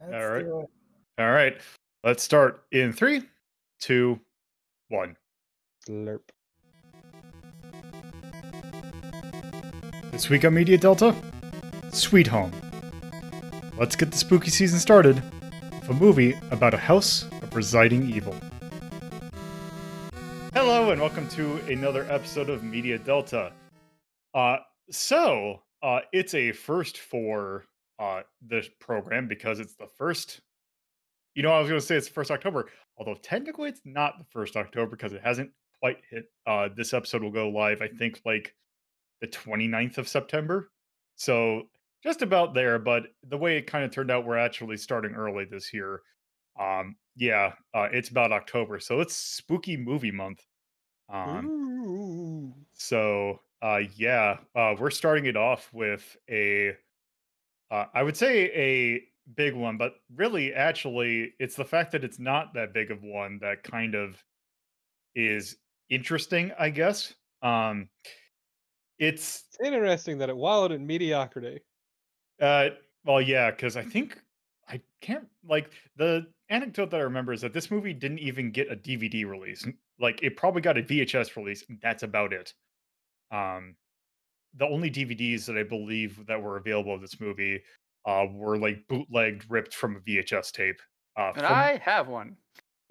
Let's All right. do it. All right. Let's start in three, two, one. Slurp. This week on Media Delta, Sweet Home. Let's get the spooky season started with a movie about a house of residing evil. Hello, and welcome to another episode of Media Delta. Uh, so, uh, it's a first for uh, this program because it's the first. You know, I was going to say it's the first October, although technically it's not the first October because it hasn't quite hit. Uh, this episode will go live, I think, like the 29th of September. So just about there, but the way it kind of turned out, we're actually starting early this year. Um, yeah, uh, it's about October, so it's spooky movie month. Um, Ooh. so uh, yeah, uh, we're starting it off with a, uh, I would say a big one, but really, actually, it's the fact that it's not that big of one that kind of is interesting, I guess. Um, it's It's interesting that it wallowed in mediocrity. Uh, well, yeah, because I think I can't like the anecdote that I remember is that this movie didn't even get a DVD release. Like it probably got a VHS release. and That's about it. Um, the only DVDs that I believe that were available of this movie uh were like bootlegged, ripped from a VHS tape. Uh, And from- I have one.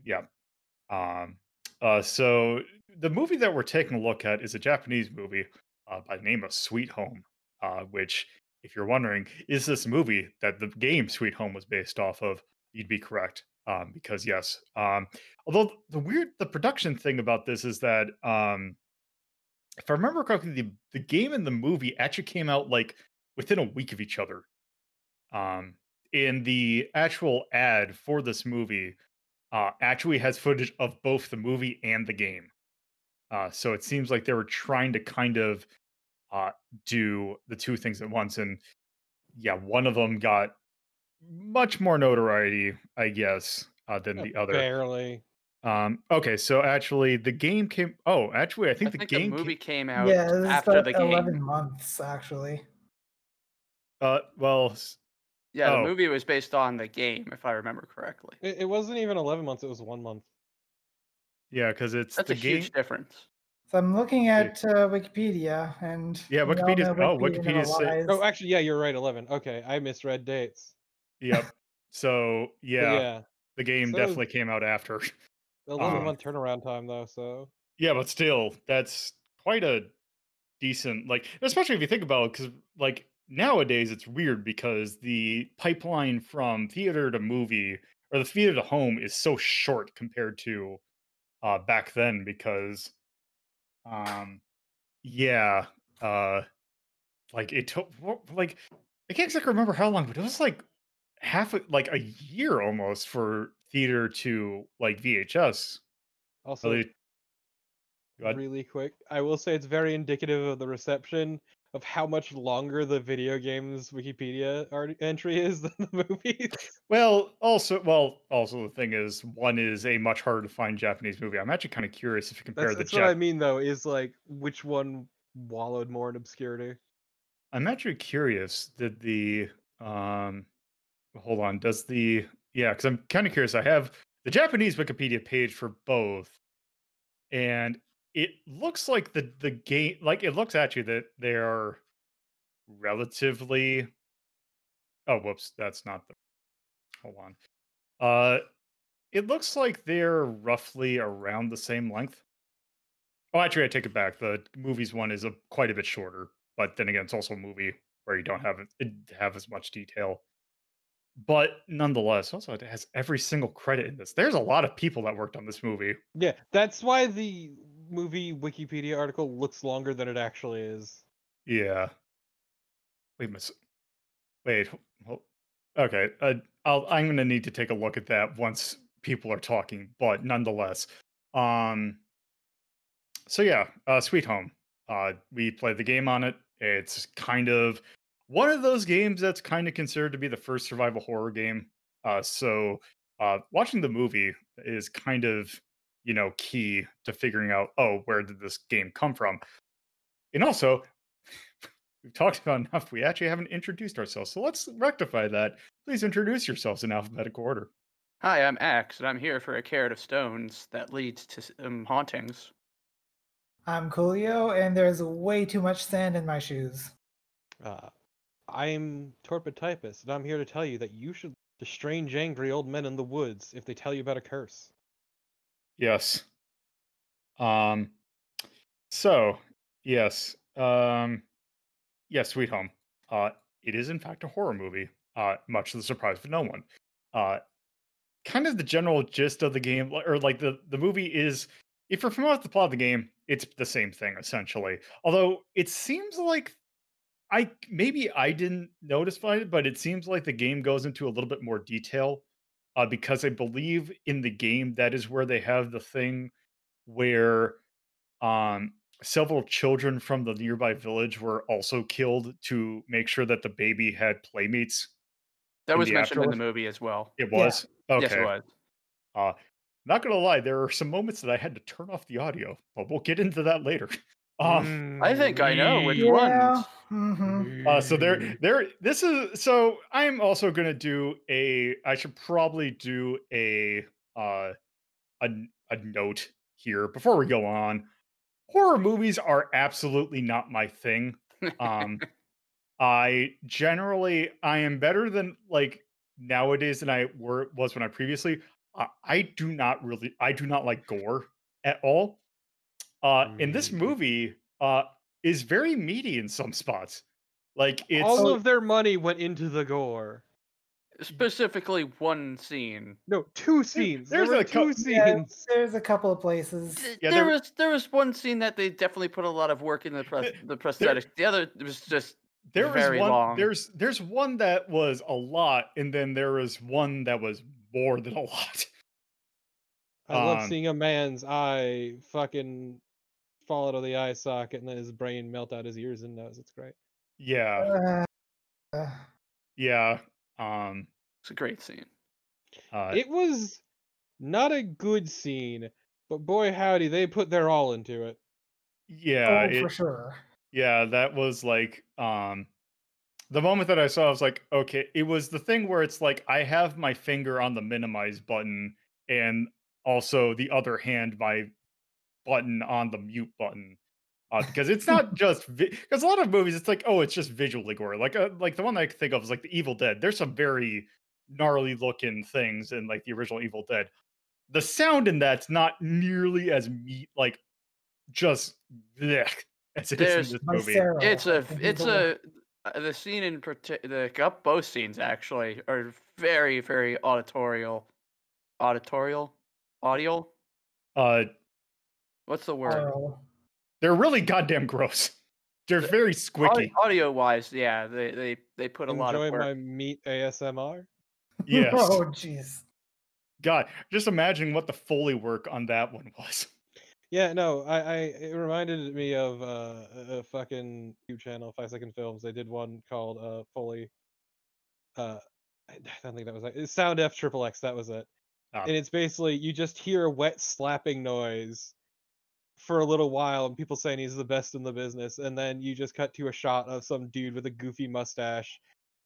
yeah. Um, uh, so the movie that we're taking a look at is a Japanese movie uh, by the name of Sweet Home, uh, which, if you're wondering, is this movie that the game Sweet Home was based off of? You'd be correct. Um, because yes, um, although the weird, the production thing about this is that, um, if I remember correctly, the the game and the movie actually came out like within a week of each other. Um, in the actual ad for this movie, uh, actually has footage of both the movie and the game. Uh, so it seems like they were trying to kind of uh, do the two things at once. And yeah, one of them got much more notoriety, I guess, uh, than Uh, the other. Barely. Um, okay, so actually, the game came. Oh, actually, I I think think, the the, game. movie Came, came out Yeah, this is after about the game. 11 months, actually. uh, well, Yeah, oh. the movie was based on the game, if I remember correctly. It, it wasn't even 11 months, it was one month. yeah, because it's That's the a game. huge difference. So I'm looking at uh, Wikipedia, and Yeah, we all Wikipedia's- oh, Wikipedia say- Oh, actually, yeah, you're right, 11. Okay, I misread dates. Yep. So yeah, yeah, the game So- definitely came out after. the 11 Um, month turnaround time, though, so. Yeah, but still, that's quite a decent like, especially if you think about it, because like nowadays it's weird because the pipeline from theater to movie or the theater to home is so short compared to uh back then because um yeah uh like it took like I can't exactly remember how long, but it was like half a, like a year almost for theater to like VHS. Also, Really, really quick, I will say it's very indicative of the reception of how much longer the video games Wikipedia art- entry is than the movies. Well, also, well, also the thing is, one is a much harder to find Japanese movie. I'm actually kind of curious if you compare That's, the that's what I mean, though, is like which one wallowed more in obscurity. I'm actually curious. Did the um, hold on? Does the yeah? Because I'm kind of curious. I have the Japanese Wikipedia page for both, and it looks like the the game, like it looks at you that they are relatively. Oh, whoops! That's not the. Hold on. Uh, it looks like they're roughly around the same length. Oh, actually, I take it back. The movies one is a quite a bit shorter, but then again, it's also a movie where you don't have it, have as much detail. But nonetheless, also it has every single credit in this. There's a lot of people that worked on this movie. Yeah, that's why the movie Wikipedia article looks longer than it actually is. Yeah. Wait, miss. Wait. Hold, okay. Uh, I'll. I'm gonna need to take a look at that once people are talking. But nonetheless, um. So yeah, uh, Sweet Home. Uh, we played the game on it. It's kind of one of those games that's kind of considered to be the first survival horror game. Uh, so uh, watching the movie is kind of you know key to figuring out oh where did this game come from and also we've talked about enough we actually haven't introduced ourselves so let's rectify that please introduce yourselves in alphabetical order. Hi, I'm Axe, and I'm here for a cairn of stones that leads to s- um, hauntings. I'm Coolio, and there's way too much sand in my shoes. Uh, I'm Torpid and I'm here to tell you that you should to strange, angry old men in the woods if they tell you about a curse. Yes. Um. So yes. Um. Yes, Sweet Home. Uh, it is in fact a horror movie. Uh, much to the surprise of no one. Uh, kind of the general gist of the game, or like the the movie is. If you're familiar with the plot of the game, it's the same thing essentially. Although it seems like I maybe I didn't notice it, but it seems like the game goes into a little bit more detail uh, because I believe in the game that is where they have the thing where um, several children from the nearby village were also killed to make sure that the baby had playmates. That was the mentioned in the movie as well. It Yeah. was okay. Yes, it was. Uh, not gonna lie, there are some moments that I had to turn off the audio, but we'll get into that later. Um, I think I know which Yeah. ones. hmm Uh, so Mm. there, there. This is so. I'm also gonna do a. I should probably do a uh, a a note here before we go on. Horror movies are absolutely not my thing. Um, I generally I am better than like nowadays than I were was when I previously. Uh, I do not really. I do not like gore at all. Uh, in this Mm. movie, uh, is very meaty in some spots. Like it's All of their money went into the gore. Specifically, one scene. No, two scenes. there's there a two Yeah, scenes. there's a couple of places. Th- Yeah, there there- was there was one scene that they definitely put a lot of work in the pros- the prosthetics. The other was just there was very one long. there's there's one that was a lot and then there was one that was more than a lot I love Um, seeing a man's eye fucking fall out of the eye socket and then his brain melt out his ears and nose. It's great. yeah Uh, uh, yeah um it's a great scene. uh, it was not a good scene, but boy howdy, they put their all into it. yeah oh, it- for sure. yeah that was like um the moment that i saw i was like okay it was the thing where it's like i have my finger on the minimize button and also the other hand my button on the mute button uh, because it's not just because a lot of movies it's like oh it's just visually gore like uh, like the one i think of is like the evil dead. There's some very gnarly looking things in like the original evil dead. The sound in that's not nearly as meat like just blech, as it is There's- in this movie. It's a it's a uh, the scene in parti- the up both scenes actually are very very auditorial, auditorial, audio. uh What's the word? one. they're really goddamn gross they're very squicky Audio wise, yeah, they they they put a lot of Enjoy work. my meat ASMR. yes Oh, jeez. god just imagine what the foley work on that one was Yeah, no, I, I it reminded me of uh, a a fucking YouTube channel, Five Second Films. They did one called uh Foley. Uh, I I don't think that was it. Sound F Triple X. That was it. Ah. And it's basically you just hear a wet slapping noise for a little while, and people saying he's the best in the business, and then you just cut to a shot of some dude with a goofy mustache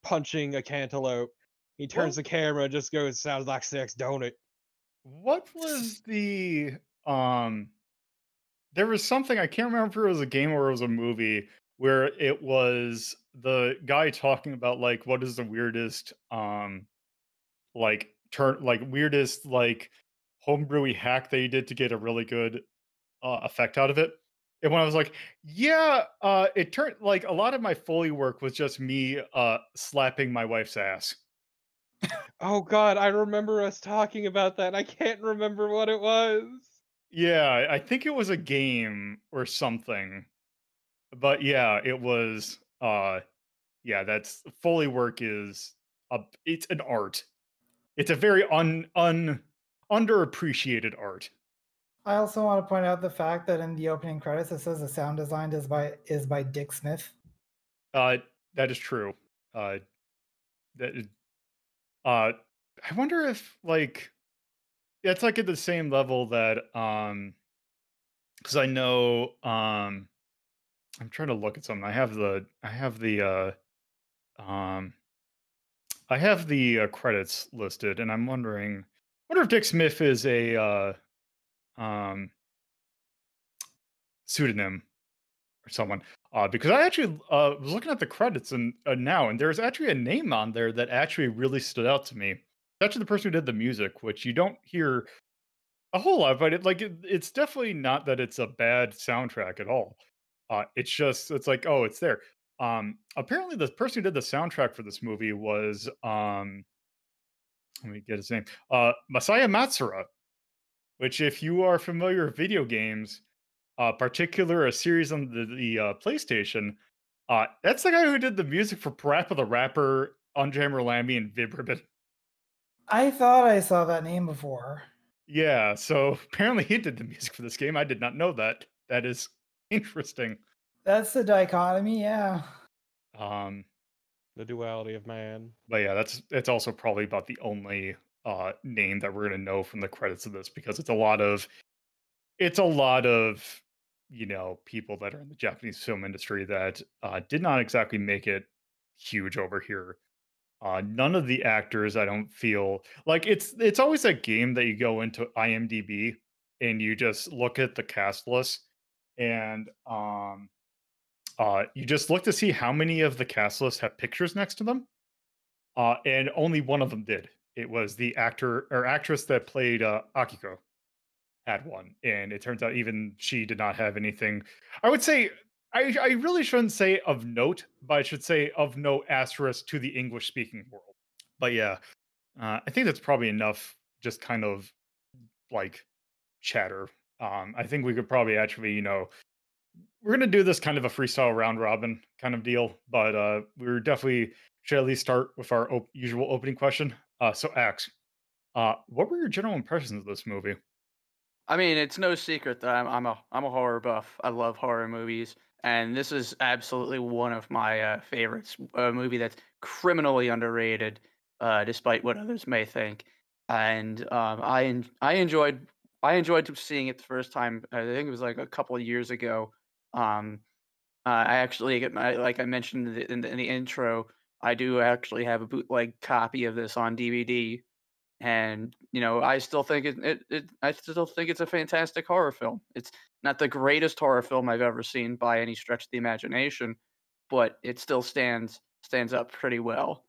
punching a cantaloupe. He turns Well- the camera and just goes, "Sounds like sex, don't it?" What was the um there was something I can't remember if it was a game or it was a movie where it was the guy talking about like what is the weirdest um like turn like weirdest like homebrewy hack that you did to get a really good uh, effect out of it. And when I was like, yeah, uh it turned like a lot of my Foley work was just me uh slapping my wife's ass. Oh God, I remember us talking about that. I can't remember what it was. Yeah, I think it was a game or something. But yeah, it was uh yeah, that's Foley work is a it's an art. It's a very un un underappreciated art. I also want to point out the fact that in the opening credits it says the sound design is by is by Dick Smith. Uh that is true. Uh that uh I wonder if like it's like at the same level that um because I know um I'm trying to look at something. I have the I have the uh um I have the uh, credits listed, and I'm wondering, wonder if Dick Smith is a uh, um, pseudonym or someone. Uh, because I actually uh, was looking at the credits and uh, now, and there's actually a name on there that actually really stood out to me. It's actually the person who did the music, which you don't hear a whole lot, but it like it, it's definitely not that it's a bad soundtrack at all. Uh, it's just it's like oh, it's there. Um, apparently, the person who did the soundtrack for this movie was um, let me get his name, uh, Masaya Matsuura. Which, if you are familiar with video games, uh, particular a series on the, the uh, PlayStation, uh, that's the guy who did the music for Parappa the Rapper, Unjammer Lammy, and Vib Ribbon. I thought I saw that name before. Yeah, so apparently he did the music for this game. I did not know that. That is interesting. That's the dichotomy, yeah. Um, The duality of man. but yeah, that's it's also probably about the only uh name that we're gonna know from the credits of this because it's a lot of it's a lot of you know people that are in the Japanese film industry that uh, did not exactly make it huge over here. Uh, none of the actors, I don't feel like it's it's always that game that you go into IMDb and you just look at the cast list and um uh you just look to see how many of the cast lists have pictures next to them. Uh and only one of them did. It was the actor or actress that played uh Akiko had one. And it turns out even she did not have anything. I would say I, I really shouldn't say of note, but I should say of no asterisk to the English speaking world. But yeah, uh, I think that's probably enough just kind of like chatter. Um, I think we could probably actually, you know, we're gonna do this kind of a freestyle round robin kind of deal, but uh, we're definitely should at least start with our op- usual opening question. Uh, so, Axe, uh, what were your general impressions of this movie? I mean, it's no secret that I'm I'm a I'm a horror buff. I love horror movies, and this is absolutely one of my uh, favorites. A movie that's criminally underrated, uh, despite what others may think. And um, I I enjoyed I enjoyed seeing it the first time. I think it was like a couple of years ago. Um, I actually like I mentioned in the, in the intro. I do actually have a bootleg copy of this on DVD and you know i still think it, it, it i still think it's a fantastic horror film. It's not the greatest horror film i've ever seen by any stretch of the imagination but it still stands stands up pretty well.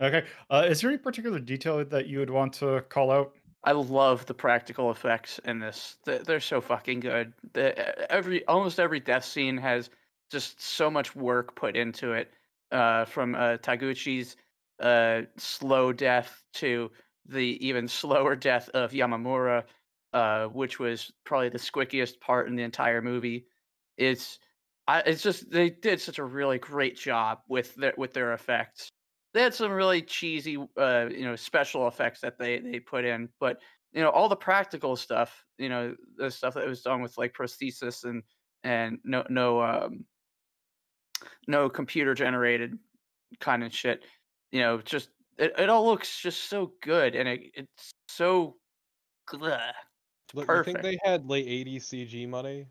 Okay, uh, is there any particular detail that you would want to call out? i love the practical effects in this. They- they're so fucking good. The, every almost every death scene has just so much work put into it uh, from uh, taguchi's uh, slow death to the even slower death of Yamamura, uh, which was probably the squickiest part in the entire movie. It's, I, it's just they did such a really great job with their with their effects. They had some really cheesy, uh, you know, special effects that they they put in, but you know, all the practical stuff, you know, the stuff that was done with like prosthesis and and no no um no computer generated kind of shit. You know, just it, it all looks just so good and it, it's so bleh. Look, you think they had late 80s CG money?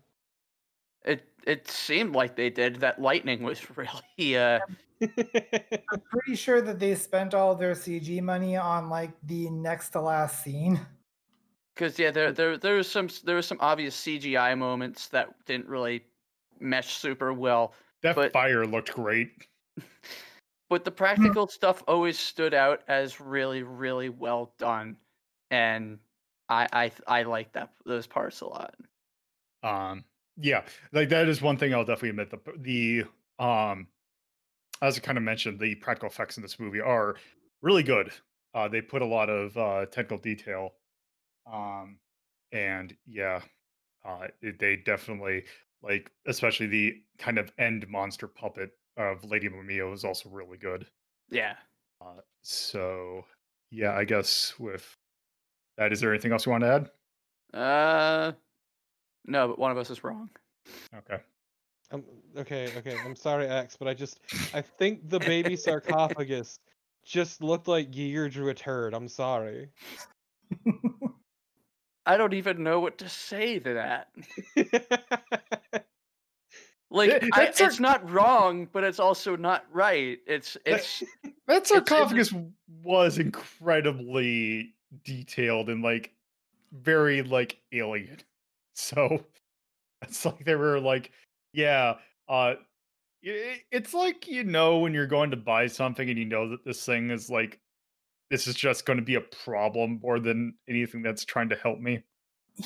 it it seemed like they did that lightning was really uh I'm pretty sure that they spent all their CG money on like the next to last scene. because yeah there there there was some there was some obvious cgi moments that didn't really mesh super well That But- fire looked great. but the practical stuff always stood out as really really well done and i i i like that those parts a lot Um, yeah, like that is one thing I'll definitely admit. The the um, as I kind of mentioned, the practical effects in this movie are really good. Uh, they put a lot of uh, technical detail. Um, and yeah, uh, it, they definitely like, especially the kind of end monster puppet of Lady Mamiya was also really good. yeah Uh, so yeah, I guess with that, is there anything else you want to add? uh no but one of us is wrong Okay. Um, okay, okay. I'm sorry, Axe, but I just I think the baby sarcophagus just looked like Giger drew a turd. I'm sorry. i don't even know what to say to that like Th- I, that's it's not wrong but it's also not right it's it's That It's- it's- sarcophagus was incredibly detailed and like very like alien. So it's like they were like, yeah, uh i- it's like you know when you're going to buy something and you know that this thing is like this is just going to be a problem more than anything that's trying to help me.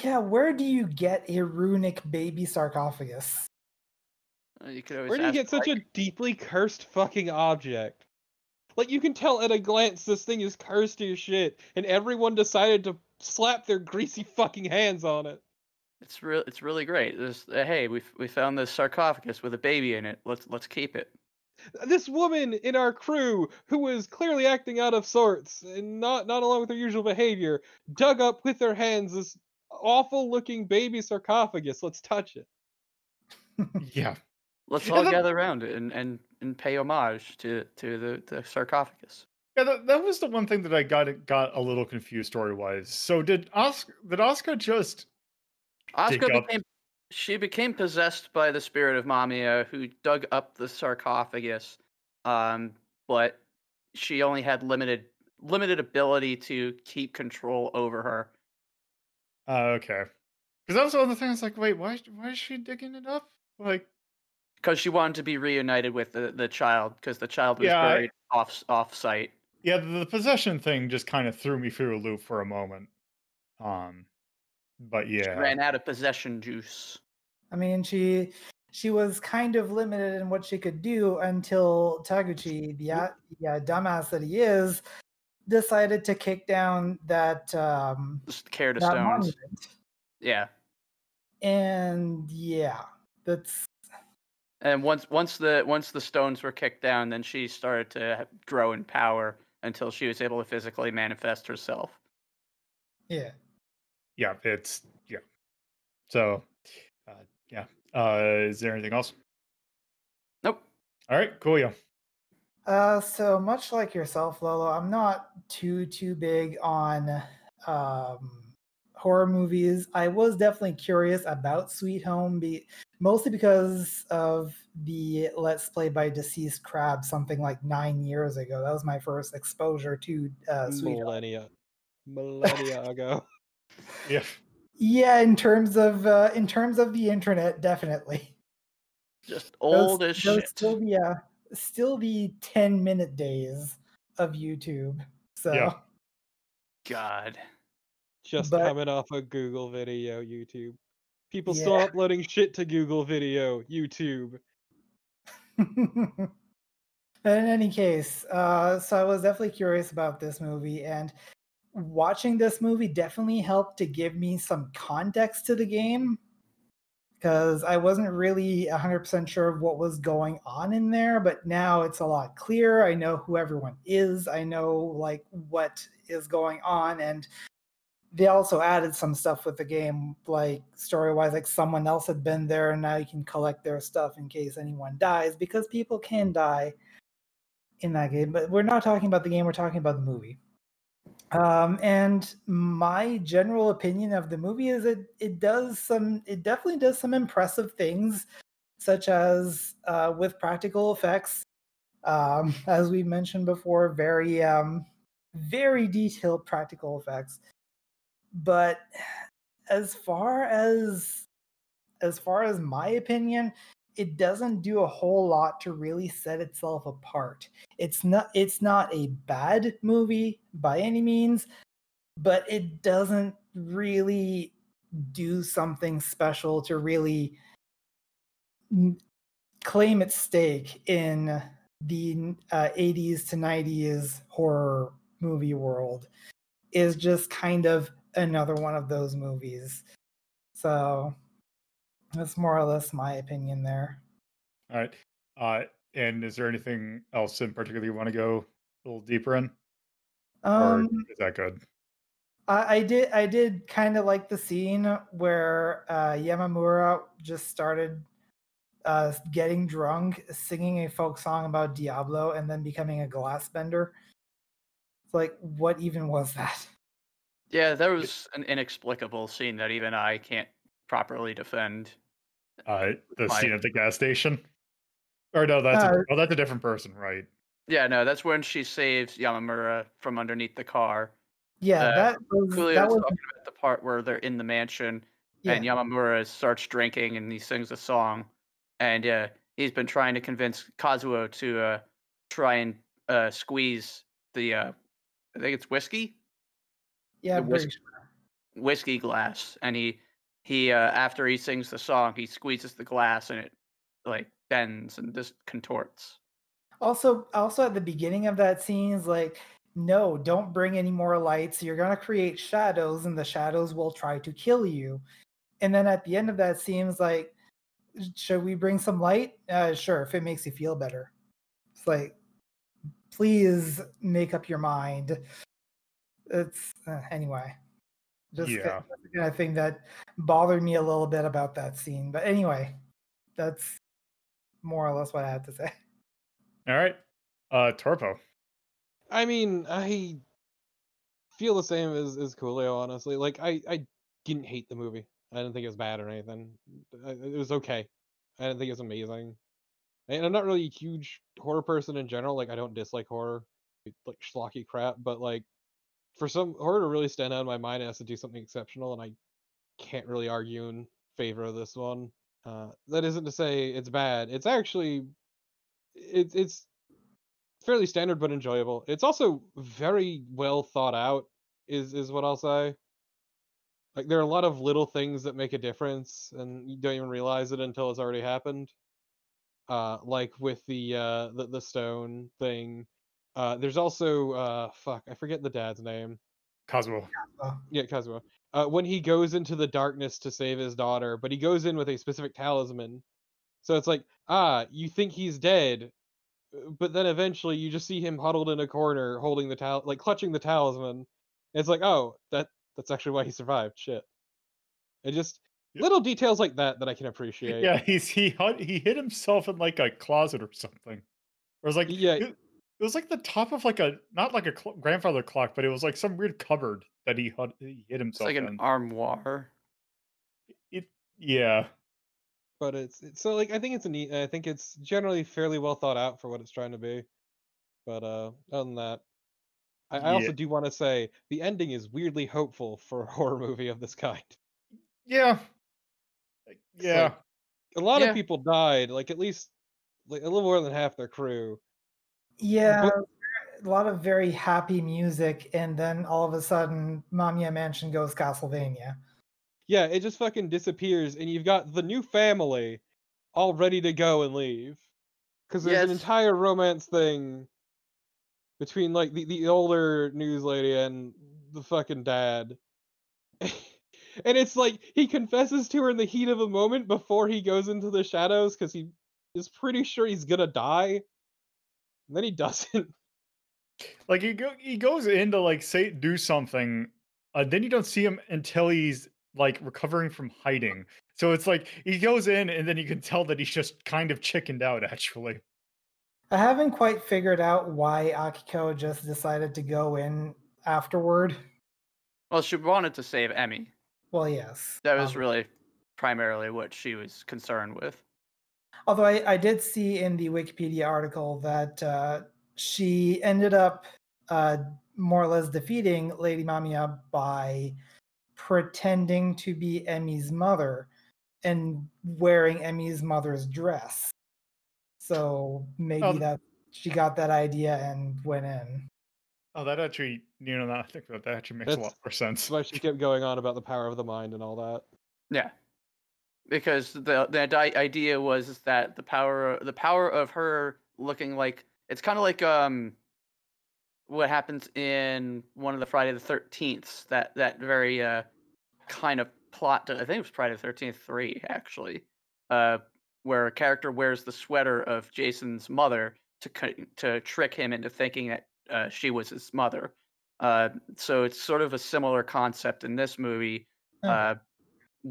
Yeah, where do you get a runic baby sarcophagus? Uh, You could always Where do you get such a deeply cursed fucking object? Like you can tell at a glance this thing is cursed as shit, and everyone decided to slap their greasy fucking hands on it. It's real. It's really great. This, uh, hey, we we found this sarcophagus with a baby in it. Let's let's keep it. This woman in our crew, who was clearly acting out of sorts and not not along with her usual behavior, dug up with their hands this awful looking baby sarcophagus. Let's touch it. Yeah. Let's Yeah, all that- gather around it and, and, and pay homage to to the, the sarcophagus. Yeah, that, that was the one thing that I got got a little confused story wise. So did Asuka did Asuka just dig Asuka up- became she became possessed by the spirit of Mamiya, who dug up the sarcophagus. Um, but she only had limited limited ability to keep control over her. uh, okay. Because that was the other thing. I was like, wait, why why is she digging it up? Like, because she wanted to be reunited with the, the child because the child was Yeah, I- buried off off site. yeah, the, the possession thing just kind of threw me through a loop for a moment. Um, but She yeah, ran out of possession juice. I mean, she she was kind of limited in what she could do until Taguchi, the a- the uh, dumbass that he is, decided to kick down that um, care to stones. monument. Yeah. And yeah, that's And once once the once the stones were kicked down, then she started to grow in power until she was able to physically manifest herself. yeah. yeah, it's yeah. So, uh, yeah. Uh, is there anything else? Nope. All right, cool. Yeah. Uh, so much like yourself, Lolo, I'm not too too big on um, horror movies. I was definitely curious about Sweet Home, be, mostly because of the Let's Play by Deceased Crab, something like nine years ago. That was my first exposure to uh, Sweet Home. millennia, millennia ago. Yeah. Yeah, in terms of uh, in terms of the internet, definitely. Just Those- old as those shit. Still the uh, still the ten minute days of YouTube. So. Yeah. God. Just But- coming off a Google video, YouTube. People still uploading shit to Google video, YouTube. in any case, uh, so I was definitely curious about this movie, and watching this movie definitely helped to give me some context to the game because I wasn't really 100% sure of what was going on in there, but now it's a lot clearer. I know who everyone is, I know like what is going on, and they also added some stuff with the game, like story wise, like someone else had been there, and now you can collect their stuff in case anyone dies, because people can die in that game. But we're not talking about the game, we're talking about the movie. Um, and my general opinion of the movie is it it does some it definitely does some impressive things, such as uh, with practical effects. Um, as we mentioned before, very um, very detailed practical effects but as far as as far as my opinion it doesn't do a whole lot to really set itself apart. It's not it's not a bad movie by any means but it doesn't really do something special to really claim its stake in the uh, 80s to 90s horror movie world. Is just kind of another one of those movies. So that's more or less my opinion there. All right. Uh, and is there anything else in particular you want to go a little deeper in, or Um, is that good? I, I did I did kind of like the scene where uh, Yamamura just started uh, getting drunk, singing a folk song about Diablo, and then becoming a glass bender. It's like, what even was that? Yeah, there was an inexplicable scene that even I can't properly defend. Uh, the my- scene at the gas station. Or no, that's Uh, a, oh, that's a different person, right? Yeah, no, that's when she saves Yamamura from underneath the car. Yeah, Uh, that was Coolio's that was talking about the part where they're in the mansion yeah. and Yamamura starts drinking and he sings a song, and uh, he's been trying to convince Kazuo to uh, try and uh, squeeze the uh, I think it's whiskey yeah, the I'm pretty whisk- sure. whiskey glass, and he he uh, after he sings the song, he squeezes the glass and it like bends and just contorts. Also, also at the beginning of that scene is like, no, don't bring any more lights. You're gonna create shadows, and the shadows will try to kill you. And then at the end of that scene is like, should we bring some light? Uh, sure, if it makes you feel better. It's like, please make up your mind. It's uh, anyway. Just ki- Yeah. that's the kind of thing that bothered me a little bit about that scene. But anyway, that's more or less what I had to say. All right. Uh Torpo. I mean, I feel the same as as Coolio, honestly. Like, I I didn't hate the movie. I didn't think it was bad or anything. It was okay. I didn't think it was amazing. And I'm not really a huge horror person in general. Like, I don't dislike horror, like schlocky crap. But like, for some horror to really stand out in my mind, it has to do something exceptional, and I can't really argue in favor of this one. Uh, that isn't to say it's bad. It's actually, it's it's fairly standard but enjoyable. It's also very well thought out. Is is what I'll say. Like there are a lot of little things that make a difference, and you don't even realize it until it's already happened. Uh, like with the uh the, the stone thing. Uh, there's also uh fuck I forget the dad's name. Cosmo. Yeah, Cosmo. Uh, when he goes into the darkness to save his daughter, but he goes in with a specific talisman. So it's like, ah, you think he's dead, but then eventually you just see him huddled in a corner, holding the tal, like clutching the talisman. It's like, oh, that that's actually why he survived. Shit. It just little details like that that I can appreciate. Yeah, he's he he hid himself in like a closet or something. Or it was like Yeah. It, it was like the top of like a not like a cl- grandfather clock, but it was like some weird cupboard that he hid, he hid It's himself like an armoire. It yeah. but it's, it's so like I think it's a neat. I think it's generally fairly well thought out for what it's trying to be. But uh, other than that, I, I also do want to say the ending is weirdly hopeful for a horror movie of this kind. Yeah. Like, Yeah. A lot Yeah. of people died, like at least like a little more than half their crew. Yeah, a lot of very happy music, and then all of a sudden, Mamiya Mansion goes Castlevania. Yeah, it just fucking disappears, and you've got the new family all ready to go and leave. Because there's an entire romance thing between like the, the older news lady and the fucking dad. and it's like he confesses to her in the heat of a moment before he goes into the shadows because he is pretty sure he's gonna die. And then he doesn't. Like he go he goes in to like say do something, uh, then you don't see him until he's like recovering from hiding. So it's like he goes in and then you can tell that he's just kind of chickened out actually. I haven't quite figured out why Akiko just decided to go in afterward. Well, she wanted to save Emi. Well, yes. That was um, really primarily what she was concerned with. Although I, I did see in the Wikipedia article that uh, she ended up uh, more or less defeating Lady Mamiya by pretending to be Emi's mother and wearing Emi's mother's dress. So maybe Oh. that she got that idea and went in. Oh, that actually, you know, now I think that that actually makes a lot more sense. That's why she kept going on about the power of the mind and all that. Yeah, because the the idea was that the power the power of her looking like it's kind of like um what happens in one of the Friday the Thirteenth that that very uh kind of plot. To, I think it was Friday the Thirteenth three actually, uh, where a character wears the sweater of Jason's mother to to trick him into thinking that uh, she was his mother. Uh, so it's sort of a similar concept in this movie Okay. uh,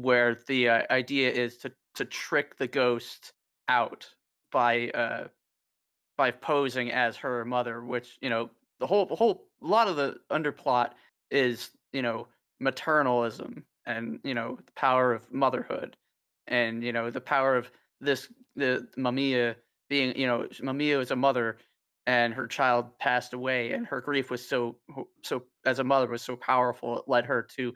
where the uh, idea is to to trick the ghost out by uh, by posing as her mother, which you know the whole the whole a lot of the underplot is you know maternalism and you know the power of motherhood and you know the power of this the Mamiya being you know Mamiya is a mother and her child passed away and her grief was so so as a mother was so powerful it led her to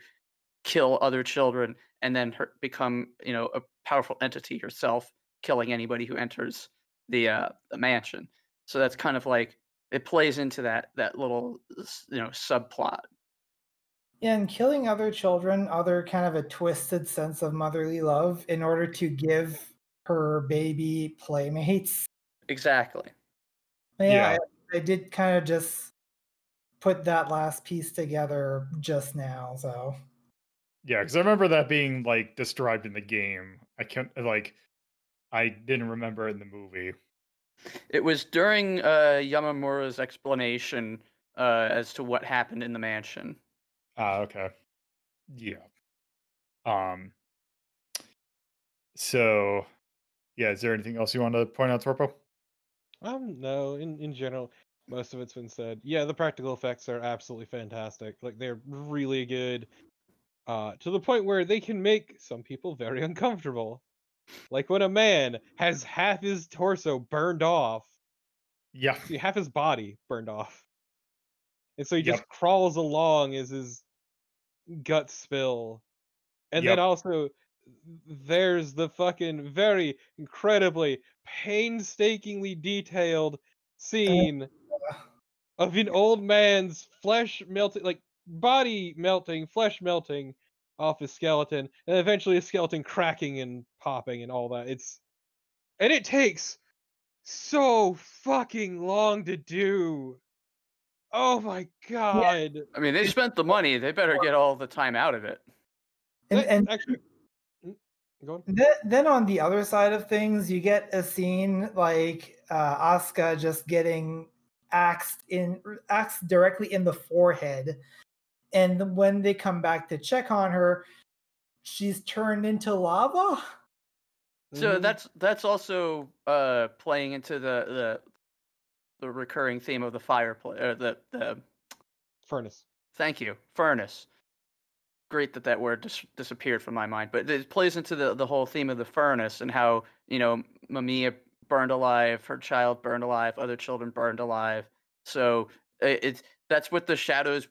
kill other children and then her, become you know a powerful entity herself killing anybody who enters the uh the mansion so that's kind of like it plays into that that little you know subplot Yeah, and killing other children, other kind of a twisted sense of motherly love in order to give her baby playmates. exactly Yeah, Yeah. I, I did kind of just put that last piece together just now. So Yeah, because I remember that being like described in the game. I can't like I didn't remember it in the movie. It was during uh, Yamamura's explanation uh, as to what happened in the mansion. Ah, okay. Yeah. Um so yeah, is there anything else you want to point out, Torpo? Um, no, in, in general, most of it's been said. Yeah, the practical effects are absolutely fantastic. Like they're really good. Uh, to the point where they can make some people very uncomfortable. Like when a man has half his torso burned off, Yeah. see half his body burned off. And so he Yep. just crawls along as his guts spill. And Yep. then also there's the fucking very incredibly painstakingly detailed scene of an old man's flesh melting like body melting, flesh melting off his skeleton, and eventually a skeleton cracking and popping and all that. It's and it takes so fucking long to do. Oh my god. I mean, they spent the money. They better get all the time out of it. and, and actually Mm, go on. Then, then on the other side of things, you get a scene like uh, Asuka just getting axed in axed directly in the forehead, and when they come back to check on her, she's turned into lava. So Mhm. that's that's also uh, playing into the the the recurring theme of the fireplace. or the the furnace. thank you furnace. Great that that word dis- disappeared from my mind, but it plays into the the whole theme of the furnace and how you know Mamiya burned alive, her child burned alive, other children burned alive. So i- it's that's what the shadows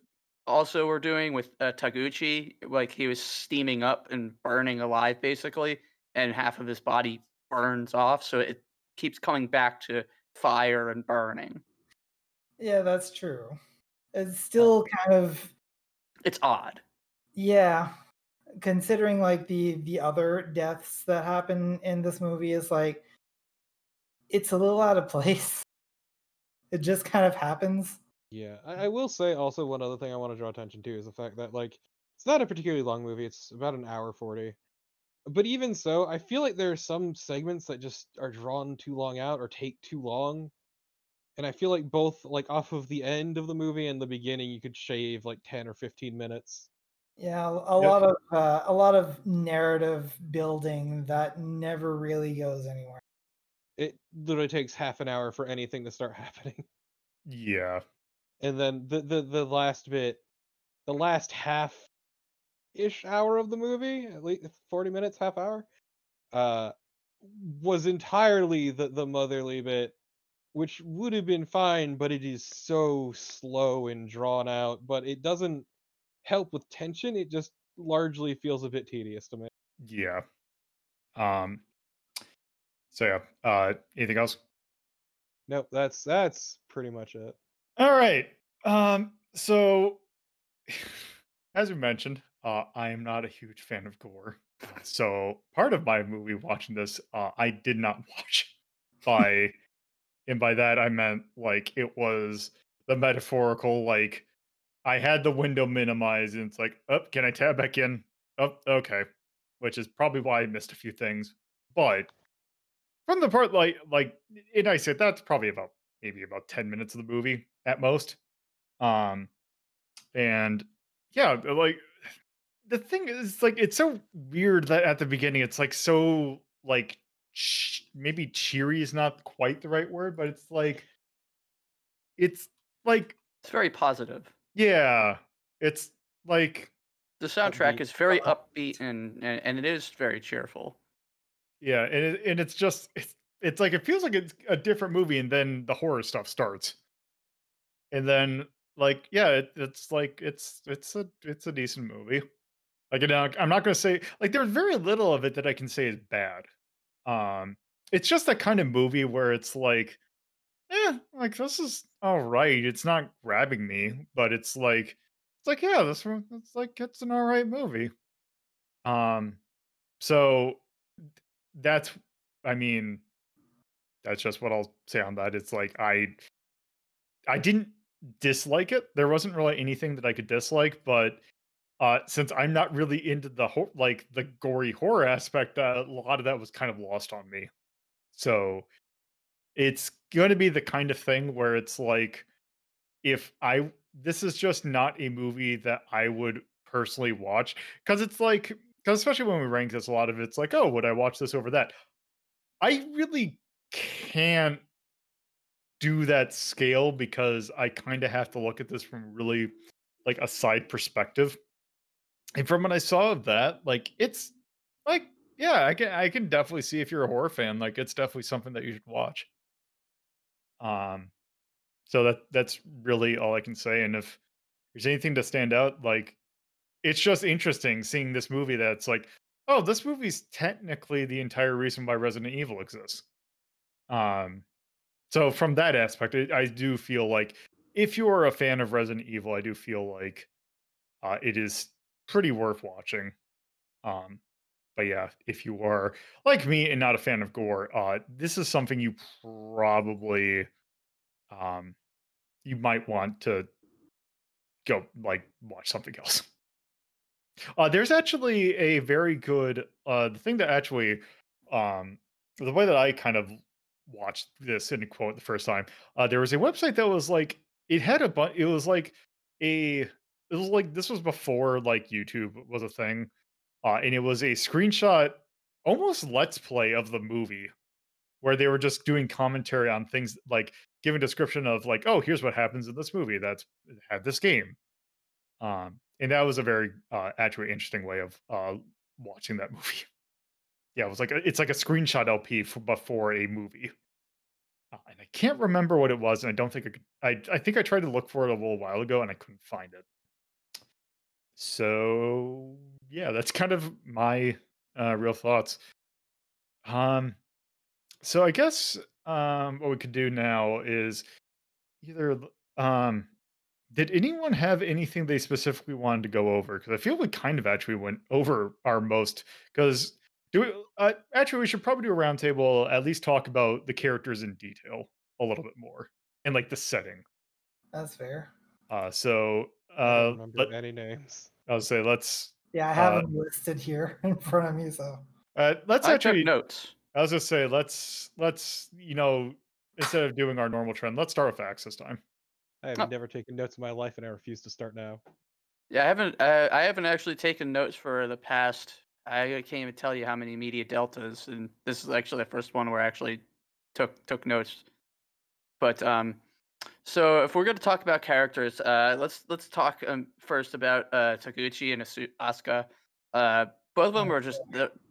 also were doing with uh, Taguchi. Like he was steaming up and burning alive, basically, and half of his body burns off. So it keeps coming back to fire and burning. Yeah, that's true. It's still kind of It's odd. yeah, considering like the the other deaths that happen in this movie is like it's a little out of place. It just kind of happens. Yeah, I, I will say also one other thing I want to draw attention to is the fact that like it's not a particularly long movie. It's about an hour forty, but even so, I feel like there are some segments that just are drawn too long out or take too long, and I feel like both like off of the end of the movie and the beginning, you could shave like ten or fifteen minutes. Yeah, a a Yep. lot of uh, a lot of narrative building that never really goes anywhere. It literally takes half an hour for anything to start happening. Yeah. And then the the the last bit the last half ish hour of the movie at least 40 minutes half hour uh was entirely the the motherly bit which would have been fine but it is so slow and drawn out but it doesn't help with tension it just largely feels a bit tedious to me Yeah. Um so yeah. Uh anything else? nope that's that's pretty much it All right. Um, so as we mentioned, uh, I am not a huge fan of gore. So part of my movie watching this, uh, I did not watch by and by that I meant like it was the metaphorical, like I had the window minimized and it's like, oh, can I tab back in? Oh, okay. Which is probably why I missed a few things. But from the part like like and I said that's probably about maybe about 10 minutes of the movie at most. Um and yeah, like the thing is like it's so weird that at the beginning it's like so like ch- maybe cheery is not quite the right word, but it's like it's like It's very positive. yeah, it's like The soundtrack Upbeat. is very upbeat and, and and it is very cheerful. yeah, and it, and it's just it's it's like it feels like it's a different movie, and then the horror stuff starts, and then like yeah, it, it's like it's it's a it's a decent movie. Like you know, I'm not gonna say like there's very little of it that I can say is bad. Um, it's just that kind of movie where it's like, yeah like this is all right. It's not grabbing me, but it's like it's like yeah, this one it's like it's an all right movie. Um, so that's I mean, that's just what I'll say on that. It's like I I didn't dislike it. There wasn't really anything that I could dislike, but uh since I'm not really into the ho- like the gory horror aspect, uh, a lot of that was kind of lost on me. So it's going to be the kind of thing where it's like if I this is just not a movie that I would personally watch because it's like because especially when we rank this, a lot of it's like, oh, would I watch this over that? I really can't do that scale because I kind of have to look at this from really like a side perspective. And from what I saw of that, like it's like yeah, I can I can definitely see if you're a horror fan, like it's definitely something that you should watch. Um so that that's really all I can say and if there's anything to stand out like it's just interesting seeing this movie that's like oh, this movie's technically the entire reason why Resident Evil exists. Um so from that aspect, I, do feel like if you are a fan of Resident Evil, I do feel like uh, it is pretty worth watching. Um, but yeah, if you are like me and not a fan of gore, uh, this is something you probably um, you might want to go like watch something else. Uh, there's actually a very good uh, the thing that actually um, the way that I kind of watched this in quote the first time. Uh, there was a website that was like it had a but It was like a it was like this was before like YouTube was a thing, uh, and it was a screenshot, almost let's play of the movie, where they were just doing commentary on things like giving description of like, oh, here's what happens in this movie that's had this game, um, and that was a very uh, actually interesting way of uh, watching that movie. Yeah, it was like a, it's like a screenshot LP for, before a movie. Uh, and I can't remember what it was, and I don't think I could. I I think I tried to look for it a little while ago, and I couldn't find it. So yeah, that's kind of my uh, real thoughts. Um, so I guess um, what we could do now is either um, did anyone have anything they specifically wanted to go over? Because I feel we kind of actually went over our most because do we, uh, actually, we should probably do a roundtable. At least talk about the characters in detail a little bit more and like the setting. That's fair. Uh, so I uh, don't remember let, any names. I'll say let's Yeah, I have them listed here in front of me. So uh, let's I actually. took notes. I was just say let's let's you know instead of doing our normal trend, let's start with facts this time. I have Oh. never taken notes in my life, and I refuse to start now. Yeah, I haven't. Uh, I haven't actually taken notes for the past. I can't even tell you how many media deltas, and this is actually the first one where I actually took took notes. But um, so if we're going to talk about characters, uh, let's let's talk um, first about uh, Taguchi and Asu- Asuka. Uh, both of them are just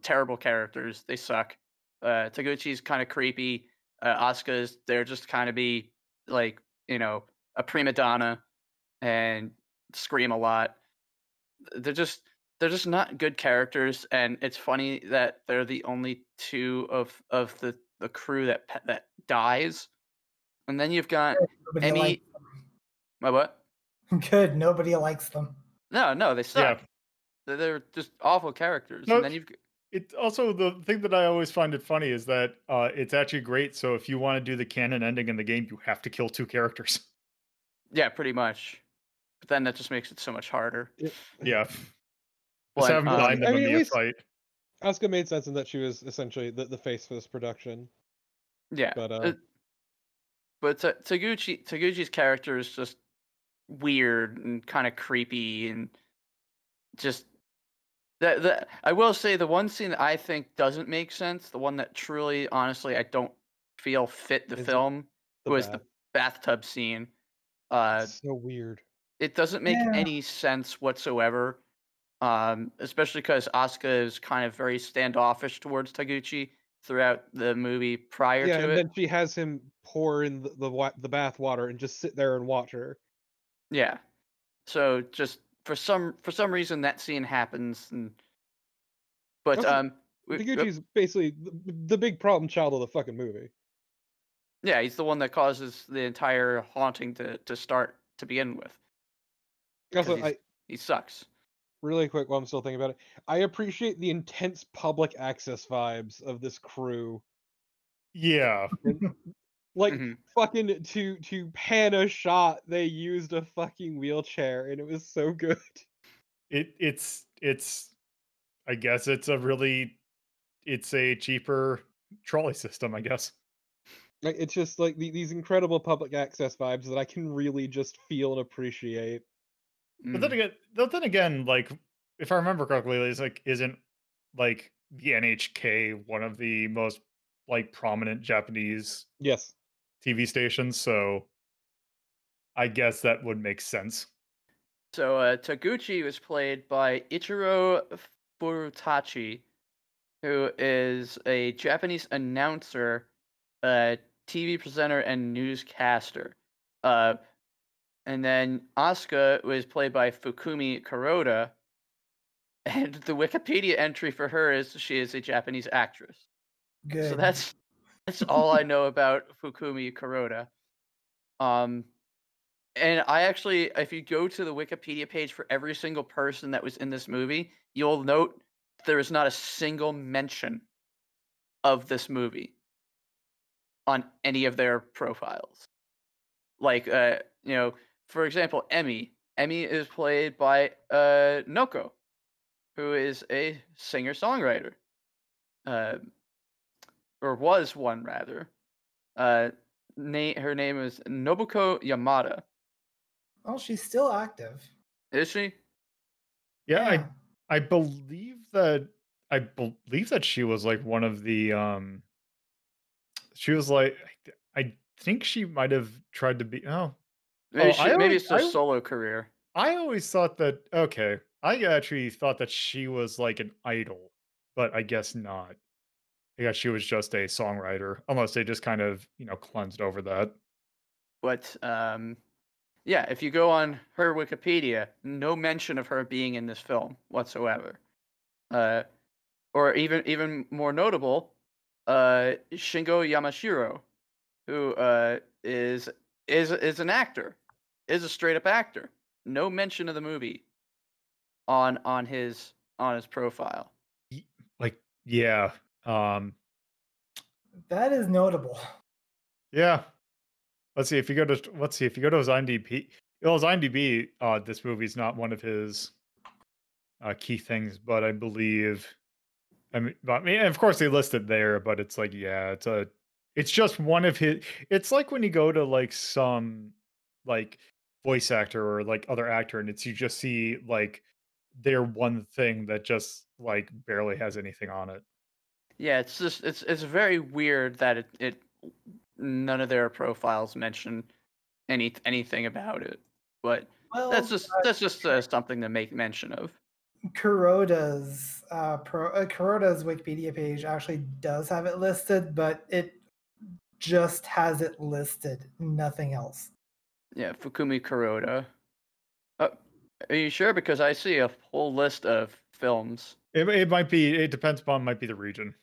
terrible characters. They suck. Uh, Taguchi's kind of creepy. Uh, Asuka's they're just kind of be like you know a prima donna and scream a lot. They're just they're just not good characters, and it's funny that they're the only two of of the the crew that that dies. And then you've got nobody Emi. likes My what? Good. Nobody likes them. No, no, they Yeah. suck. They're, they're just awful characters. No, and then you've g- It also the thing that I always find it funny is that uh, it's actually great. So if you want to do the canon ending in the game, you have to kill two characters. yeah, pretty much. But then that just makes it so much harder. yeah, just But, have them um, blind them I mean, in at the least- fight. Asuka made sense in that she was essentially the, the face for this production. Yeah, But, uh, but Ta- Taguchi Taguchi's character is just weird and kind of creepy and just that that I will say the one scene that I think doesn't make sense, the one that truly, honestly, I don't feel fit the Is film The was bath. the bathtub scene. Uh, It's so weird. it doesn't make Yeah. any sense whatsoever. Um, especially because Asuka is kind of very standoffish towards Taguchi, throughout the movie prior yeah, to and it. then she has him pour in the the, the bath water and just sit there and watch her. Yeah. So just for some for some reason that scene happens and but Also, um uh, Taguchi's basically the, the big problem child of the fucking movie. yeah, he's the one that causes the entire haunting to to start to begin with. Also, I He sucks. Really quick while I'm still thinking about it, I appreciate the intense public access vibes of this crew. Yeah. Like Mhm. fucking to to pan a shot, they used a fucking wheelchair, and it was so good. It it's it's I guess it's a really it's a cheaper trolley system, I guess. Like it's just like the, these incredible public access vibes that I can really just feel and appreciate. But then Mm. again, but then again, like if I remember correctly, it's like isn't like the NHK one of the most like prominent Japanese Yes. TV stations, so I guess that would make sense. So uh, Taguchi was played by Ichiro Furutachi, who is a Japanese announcer, uh, TV presenter, and newscaster. Uh, and then Asuka was played by Fukumi Kuroda, and the Wikipedia entry for her is she is a Japanese actress. Good. So that's that's all I know about Fukumi Kuroda. Um, and I actually, if you go to the Wikipedia page for every single person that was in this movie, you'll note there is not a single mention of this movie on any of their profiles. Like, uh, you know, for example, Emi. Emi is played by uh, Nokko, who is a singer songwriter. Uh, or was one rather. Uh, na- her name is Nobuko Yamada. oh, she's still active. Is she? Yeah, I I believe that I believe that she was like one of the um she was like I think she might have tried to be oh Maybe, Oh, she, I maybe always- it's a I- solo career. I always thought that okay. I actually thought that she was like an idol, but I guess not. I guess she was just a songwriter, unless they just kind of, you know, cleansed over that. But um, yeah, if you go on her Wikipedia, no mention of her being in this film whatsoever. Uh, or even even more notable, uh, Shingo Yamashiro, who uh, is is is an actor, is a straight up actor. No mention of the movie on on his on his profile. Like, yeah. Um That is notable. Yeah. Let's see if you go to let's see if you go to his IMDb. Well, his IMDb, uh, this movie's not one of his uh, key things, but I believe. I mean, but, I mean, of course they list it there, but it's like, yeah, it's a, it's just one of his. It's like when you go to like some, like voice actor or like other actor, and it's you just see like their one thing that just like barely has anything on it. Yeah, it's just it's it's very weird that it, it none of their profiles mention any anything about it. But Well, that's just that's just uh, something to make mention of. Kuroda's uh, pro uh, Kuroda's Wikipedia page actually does have it listed, but it just has it listed, nothing else. Yeah, Fukumi Kuroda. Uh, are you sure? Because I see a whole list of films. It, it might be. It depends upon might be the region.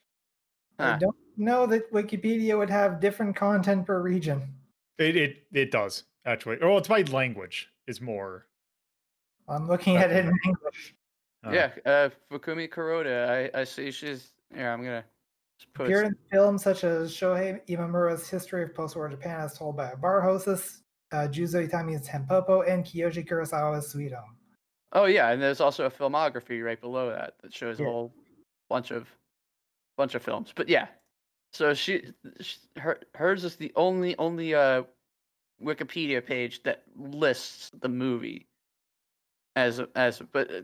I don't know that Wikipedia would have different content per region. It it it does actually. Oh, it's by language is more. I'm looking at it in English. uh, Yeah, uh, Fukumi Kuroda. I I see she's. Yeah, I'm gonna just put. Appeared in films such as Shohei Imamura's History of Post-War Japan as told by a bar hostess, uh, Juzo Itami's Tampopo, and Kiyoshi Kurosawa's Sweet Home. Oh yeah, and there's also a filmography right below that that shows Yeah. a whole bunch of bunch of films. But yeah, so she, sh her hers is the only only uh Wikipedia page that lists the movie as as but uh,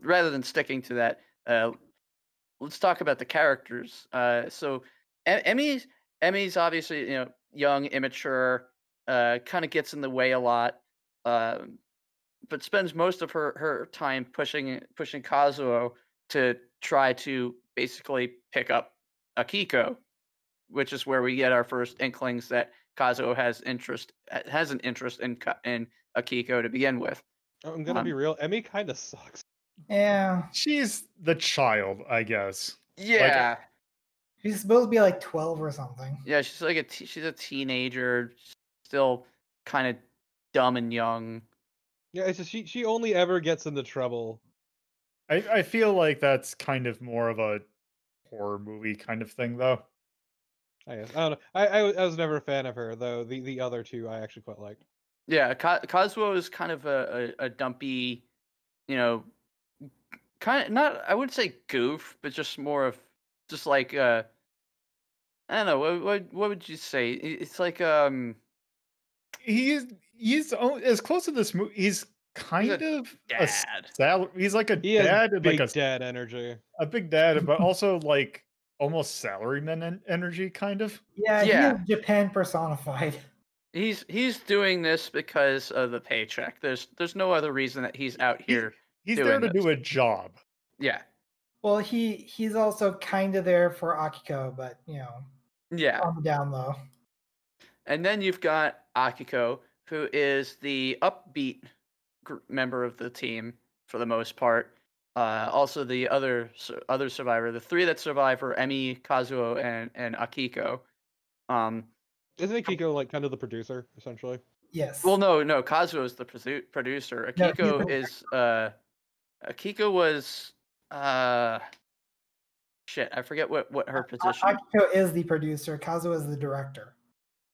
rather than sticking to that, uh, let's talk about the characters. Uh, so Emi's Emi's obviously you know young, immature, uh, kind of gets in the way a lot. Um, but spends most of her her time pushing pushing Kazuo to try to basically pick up Akiko, which is where we get our first inklings that Kazuo has interest has an interest in in Akiko to begin with. I'm gonna Um, be real. Emmy kind of sucks. Yeah, She's the child, I guess. Yeah, she's supposed to be like twelve or something. yeah, she's like a t- she's a teenager, still kind of dumb and young. Yeah, it's just she she only ever gets into trouble. I, I feel like that's kind of more of a horror movie kind of thing, though. I guess I don't know. I, I I was never a fan of her though. The the other two I actually quite liked. Yeah, Ka- Kazuo is kind of a, a, a dumpy, you know, kind of not I wouldn't say goof, but just more of just like uh, I don't know what what, what would you say? It's like um He's he's o- as close to this movie. He's kind of a s- dad. sal- He's like a He dad, and big like a, dad energy. a big dad, but also like almost salaryman en- energy, kind of. Yeah, Yeah. he Japan personified. He's he's doing this because of the paycheck. There's there's no other reason that he's out He- here. He's there to this. do a job. Yeah, Well, he he's also kind of there for Akiko, but you know, yeah. on the down low. And then you've got Akiko, who is the upbeat gr- member of the team for the most part. Uh, also, the other other survivor, the three that survive are Emi, Kazuo, and and Akiko. Um, Isn't Kiko like kind of the producer essentially? Yes. well, no, no, Kazuo is the produ- producer. Akiko the- is uh, Akiko was uh, shit. I forget what what her A- position. Akiko is the producer. Kazuo is the director.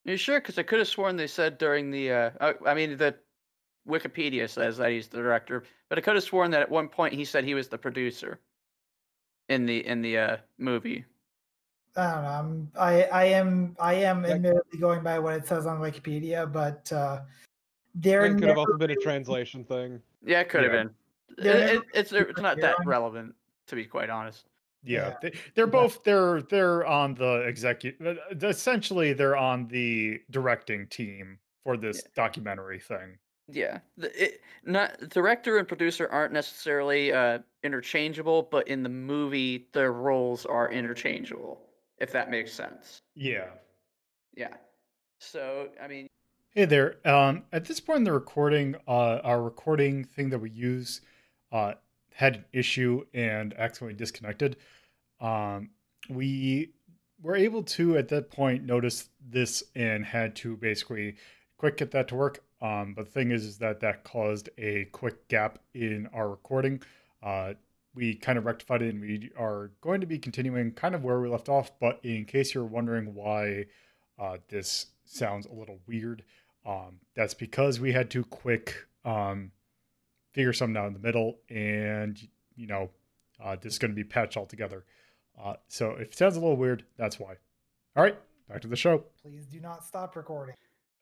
You sure? Because I could have sworn they said during the. Uh, uh, I mean, the Wikipedia says that he's the director, but I could have sworn that at one point he said he was the producer in the in the uh, movie. I don't know. I'm, I I am I am Yeah. admittedly going by what it says on Wikipedia, but uh, they're It could have also been a translation thing. Yeah, it could have been. They're It- never it- it's it's not that relevant, to be quite honest. Yeah, Yeah. they, they're both they're they're on the executive. Essentially, they're on the directing team for this documentary thing. Yeah, the, it, not director and producer aren't necessarily uh, interchangeable, but in the movie, their roles are interchangeable. If that makes sense. Yeah. Yeah. So I mean, Hey there. Um, at this point in the recording, uh, our recording thing that we use uh, had an issue and accidentally disconnected. Um, we were able to, at that point, notice this and had to basically quick get that to work. Um, but the thing is, is that that caused a quick gap in our recording. Uh, we kind of rectified it and we are going to be continuing kind of where we left off. But in case you're wondering why uh, this sounds a little weird, um, that's because we had to quick um, figure something out in the middle, and you know, uh, this is going to be patched all together. Uh, so if it sounds a little weird, that's why. All right, back to the show. Please do not stop recording.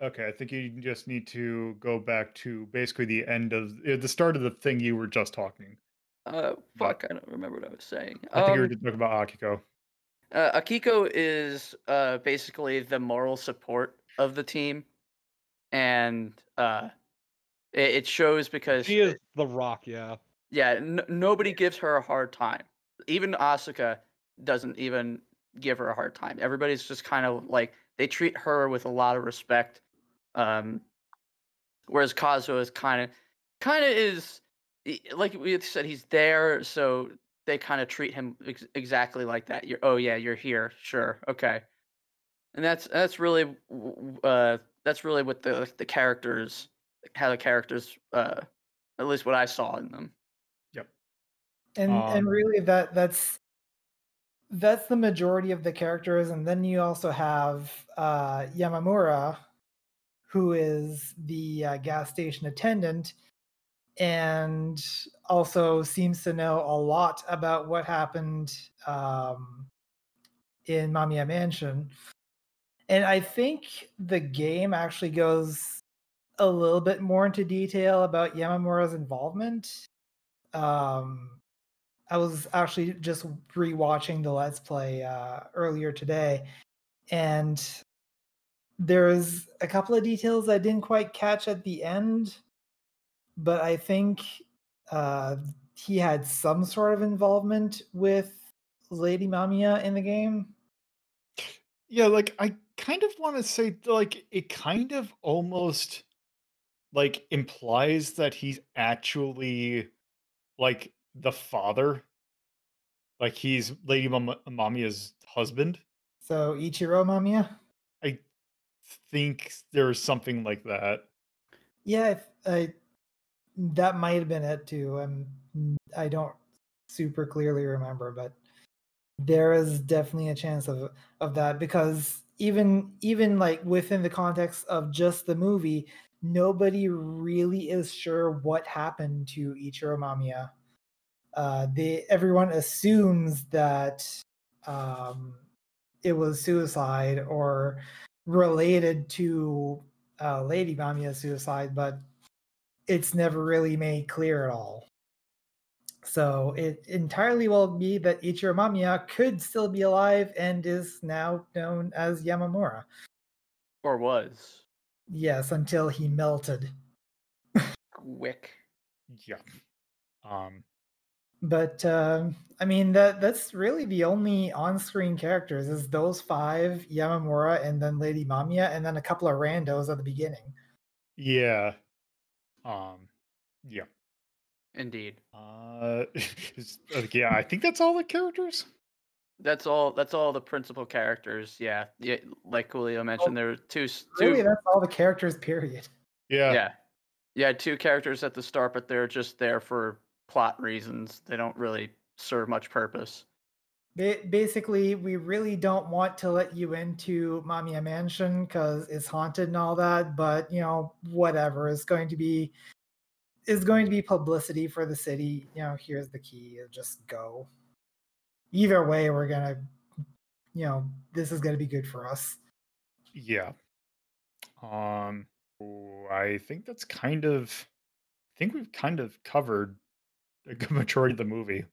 Okay, I think you just need to go back to basically the end of uh, the start of the thing you were just talking. uh, fuck, I don't remember what I was saying. I think you were Um, talking about Akiko. Uh, Akiko is uh, basically the moral support of the team, and uh, it, it shows because She is the rock, yeah. yeah, n- nobody gives her a hard time. Even Asuka doesn't even give her a hard time. Everybody's just kind of like they treat her with a lot of respect. Um, whereas Kazuo is kind of kind of is like we said he's there, so they kind of treat him ex- exactly like that. You're oh yeah, you're here, sure, okay. And that's that's really uh that's really what the the characters how the characters uh at least what I saw in them. Yep. And Um, and really that that's that's the majority of the characters and then you also have uh yamamura who is the uh, gas station attendant and also seems to know a lot about what happened um in Mamiya Mansion. And I think the game actually goes a little bit more into detail about Yamamura's involvement. Um, I was actually just rewatching the Let's Play uh, earlier today, and there's a couple of details I didn't quite catch at the end, but I think uh, he had some sort of involvement with Lady Mamiya in the game. Yeah, like I kind of want to say like it kind of almost like implies that he's actually like the father. Like he's Lady Mama- Mamiya's husband. So Ichiro Mamiya? I think there's something like that. Yeah, I, I that might have been it too. I'm I don't super clearly remember, but there is definitely a chance of of that because even even like within the context of just the movie, nobody really is sure what happened to Ichiro Mamiya. Uh, they everyone assumes that um, it was suicide or related to uh, Lady Mamiya's suicide, but it's never really made clear at all. So it entirely will be that Ichiro Mamiya could still be alive and is now known as Yamamura. Or was. Yes, until he melted. Quick. Yeah. Um But uh, I mean that that's really the only on-screen characters is those five Yamamura and then Lady Mamiya and then a couple of randos at the beginning. yeah. Um yeah. Indeed. Uh uh, yeah, I think that's all the characters. That's all. That's all the principal characters. Yeah, yeah. Like Julio oh, mentioned, there were two. two Really, that's all the characters. Period. Yeah. yeah, yeah. Two characters at the start, but they're just there for plot reasons. They don't really serve much purpose. Basically, we really don't want to let you into Mamiya Mansion because it's haunted and all that. But you know, whatever is going to be is going to be publicity for the city. You know, here's the key. Just go. Either way, we're gonna, you know, this is gonna be good for us. Yeah. Um I think that's kind of I think we've kind of covered a good majority of the movie.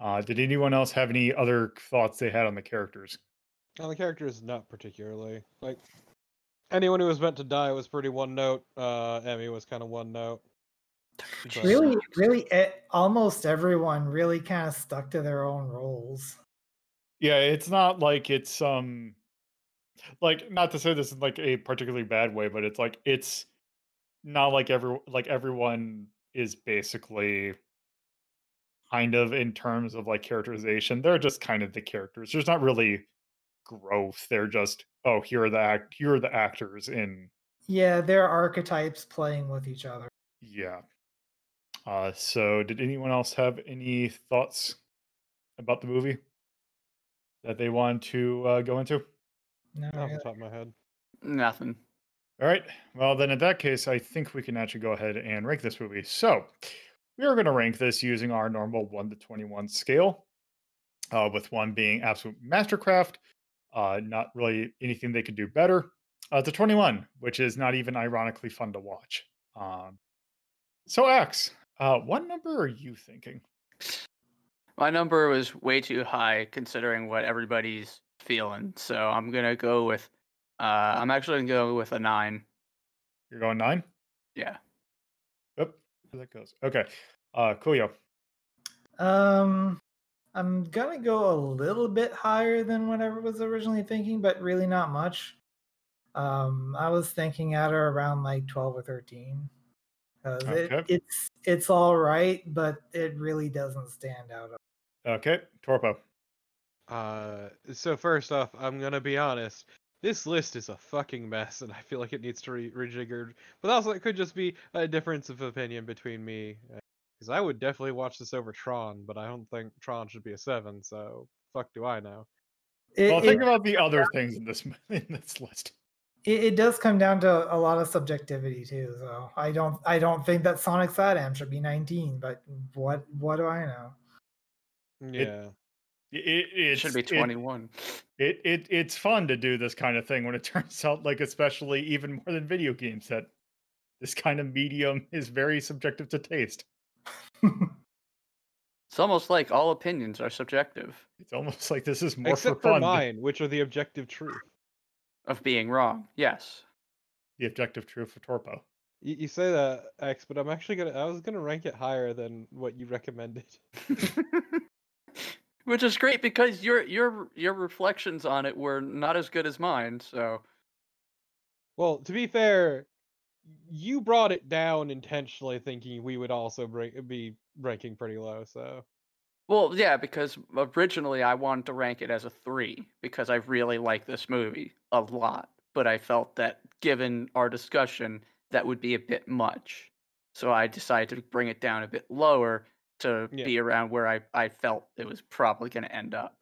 Uh did anyone else have any other thoughts they had on the characters? Now the characters, not particularly. Like anyone who was meant to die was pretty one note. Uh, Emi was kind of one note. Taguchi Really, sucks. really, e- almost everyone really kind of stuck to their own roles. Yeah, it's not like it's um like not to say this in like a particularly bad way, but it's like it's not like every like everyone is basically kind of in terms of like characterization. They're just kind of the characters. There's not really growth. They're just oh here are the act here are the actors in Yeah, they're archetypes playing with each other. yeah. Uh so did anyone else have any thoughts about the movie that they want to uh, go into? No, off the top of my head. Nothing. All right. Well, then in that case, I think we can actually go ahead and rank this movie. So we are going to rank this using our normal 1 to 21 scale, uh, with 1 being absolute mastercraft, uh, not really anything they could do better, uh, to 21, which is not even ironically fun to watch. Um, so, Axe, uh, what number are you thinking? My number was way too high considering what everybody's feeling. So I'm gonna go with. Uh, I'm actually gonna go with a nine. You're going 9? Yeah. Yep. There that goes. Okay. Uh, Coolio. Um, I'm gonna go a little bit higher than whatever was originally thinking, but really not much. Um, I was thinking at or around like 12 or 13. Because it, it's it's all right, but it really doesn't stand out. Okay. Torpo. Uh, so first off, I'm gonna be honest. This list is a fucking mess, and I feel like it needs to be rejiggered. But also, it could just be a difference of opinion between me, because I would definitely watch this over Tron, but I don't think Tron should be a seven. So fuck, do I know? It, Well, it, think about the other things in this in this list. It, it does come down to a lot of subjectivity too. So I don't I don't think that Sonic SatAM should be 19, but what what do I know? Yeah. It, it, it's, Should be 21. It, it it's fun to do this kind of thing when it turns out like especially even more than video games that this kind of medium is very subjective to taste. It's almost like all opinions are subjective It's almost like this is more Except for for fun. than mine, which are the objective truth. Of being wrong. Yes. The objective truth for Torpo. You, you say that X, but I'm actually gonna. I was gonna rank it higher than what you recommended. Which is great because your your your reflections on it were not as good as mine. So Well, to be fair, you brought it down intentionally, thinking we would also break, be ranking pretty low. So Well, yeah, because originally I wanted to rank it as a three because I really like this movie a lot, but I felt that given our discussion, that would be a bit much. So I decided to bring it down a bit lower to Yeah. be around where I, I felt it was probably going to end up.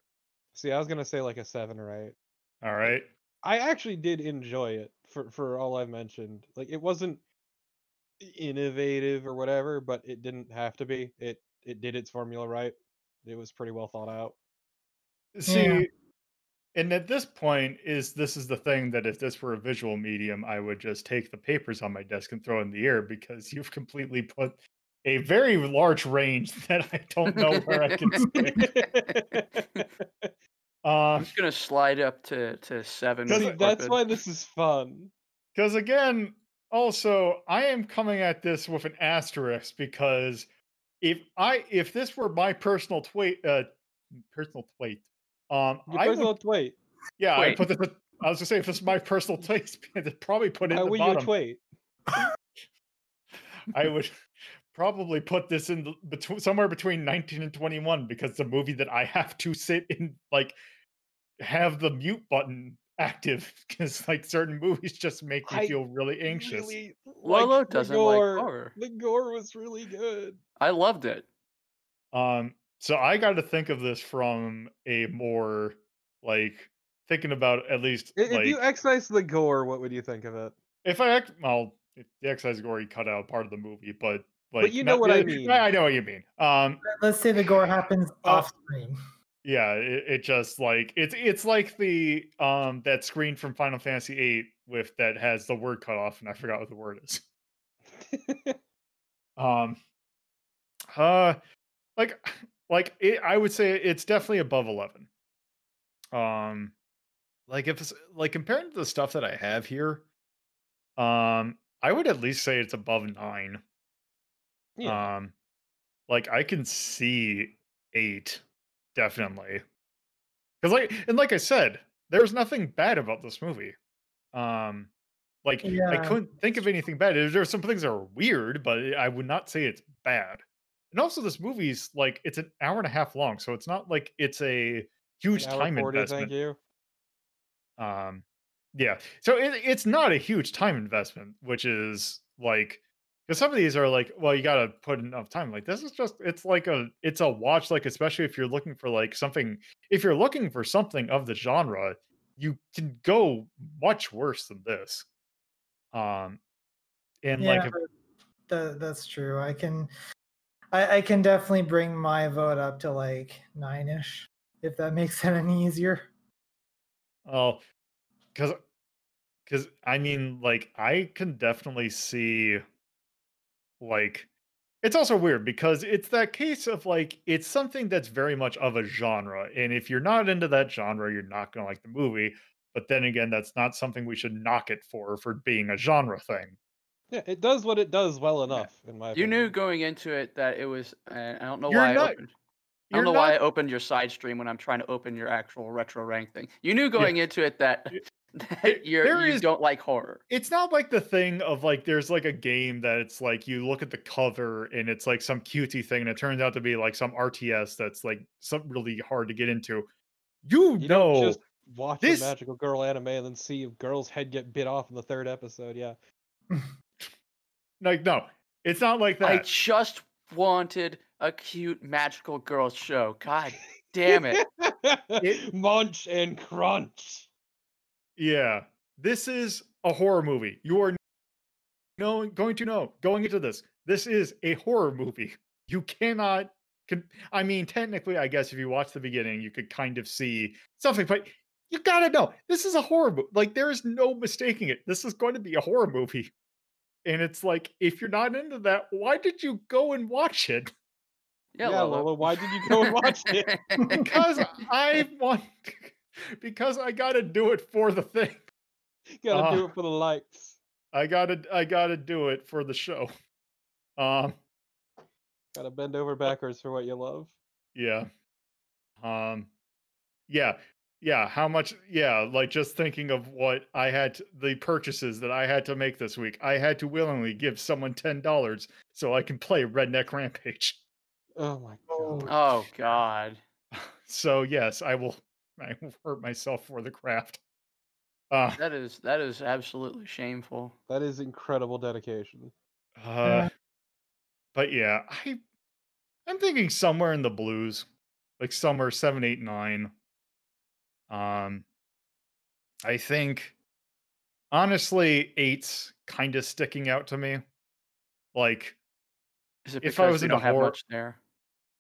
see, I was gonna say like a seven or eight. All right. I actually did enjoy it for for all I've mentioned. Like it wasn't innovative or whatever, but it didn't have to be. It it did its formula right. It was pretty well thought out. See, and at this point, is this is the thing that if this were a visual medium, I would just take the papers on my desk and throw in the air because you've completely put a very large range that I don't know where I can stick. I'm Um, just going to slide up to, to seven. Does See, with that's why this is fun. Because again, also, I am coming at this with an asterisk because if I if this were my personal tweet, uh, personal tweet, um, Your I personal would, twait. yeah, I put this. I was gonna say if this is my personal taste, I'd probably put it Why in the would you bottom. twait? I would probably put this in the, between somewhere between 19 and 21 because the movie that I have to sit in like have the mute button active because like certain movies just make me I feel really anxious. Really Lolo the doesn't like gore. horror. The gore was really good. I loved it. Um, so I got to think of this from a more like thinking about at least If like you excise the gore, what would you think of it? if I act well, if the excise gore you cut out part of the movie, but like you know not- what I mean. I know what you mean. Um, Let's say the gore happens Uh, off screen. yeah, it, it just like it's it's like the um that screen from Final Fantasy VIII with that has the word cut off, and I forgot what the word is. Um, uh, like, like it, I would say it's definitely above eleven. Um, like if like comparing to the stuff that I have here, um, I would at least say it's above nine. yeah. Um, like I can see eight, definitely. Because like and like I said, there's nothing bad about this movie. Um, like I couldn't think of anything bad. There- There's some things that are weird, but I would not say it's bad. And also, this movie's like it's an hour and a half long, so it's not like it's a huge time 40, investment. Thank you. Um, yeah, so it, it's not a huge time investment, which is like because some of these are like, well, you got to put enough time. Like this is just it's like a it's a watch. Like especially if you're looking for like something, if you're looking for something of the genre, you can go much worse than this. Um, and yeah, like if, that, that's true. I can, I, I can definitely bring my vote up to like nine ish, if that makes it any easier. Oh, because because I mean, like I can definitely see, like, it's also weird because it's that case of like it's something that's very much of a genre, and if you're not into that genre, you're not gonna like the movie. But then again, that's not something we should knock it for for being a genre thing. Yeah, it does what it does well enough, in my You opinion. knew going into it that it was. Uh, I don't know You're why not- I opened. I don't know why I opened your side stream when I'm trying to open your actual retro rank thing. You knew going into it that, that there- you're, there you is- don't like horror. it's not like the thing of like there's like a game that it's like you look at the cover and it's like some cutesy thing and it turns out to be like some RTS that's like something really hard to get into. You, You know, just watch this- a magical girl anime and then see a girl's head get bit off in the third episode. Yeah. like no, it's not like that. I just wanted a cute magical girl show. God damn it. It- Munch and crunch. yeah, this is a horror movie. You are know, going to know going into this. This is a horror movie. You cannot. Con- I mean, technically, I guess if you watch the beginning, you could kind of see something, but you gotta know this is a horror movie. Like there is no mistaking it. This is going to be a horror movie, and it's like if you're not into that, why did you go and watch it? Yeah, Yeah, Lola. Lola, why did you go and watch it? Because I want. Because I gotta do it for the thing. Gotta Uh, do it for the likes. I gotta. I gotta do it for the show. Um. Gotta bend over backwards for what you love. Yeah. Um, yeah, yeah. How much? Yeah, like just thinking of what I had, to, the purchases that I had to make this week. I had to willingly give someone ten dollars so I can play Redneck Rampage. Oh my Oh. god. Oh God. So yes, I will. I will hurt myself for the craft. Uh, That is that is absolutely shameful. That is incredible dedication. uh, but yeah, I, I'm thinking somewhere in the blues, like somewhere seven, eight, nine. Um, I think honestly, eight's kind of sticking out to me. Like, Is it If I was we in a have horror- much there?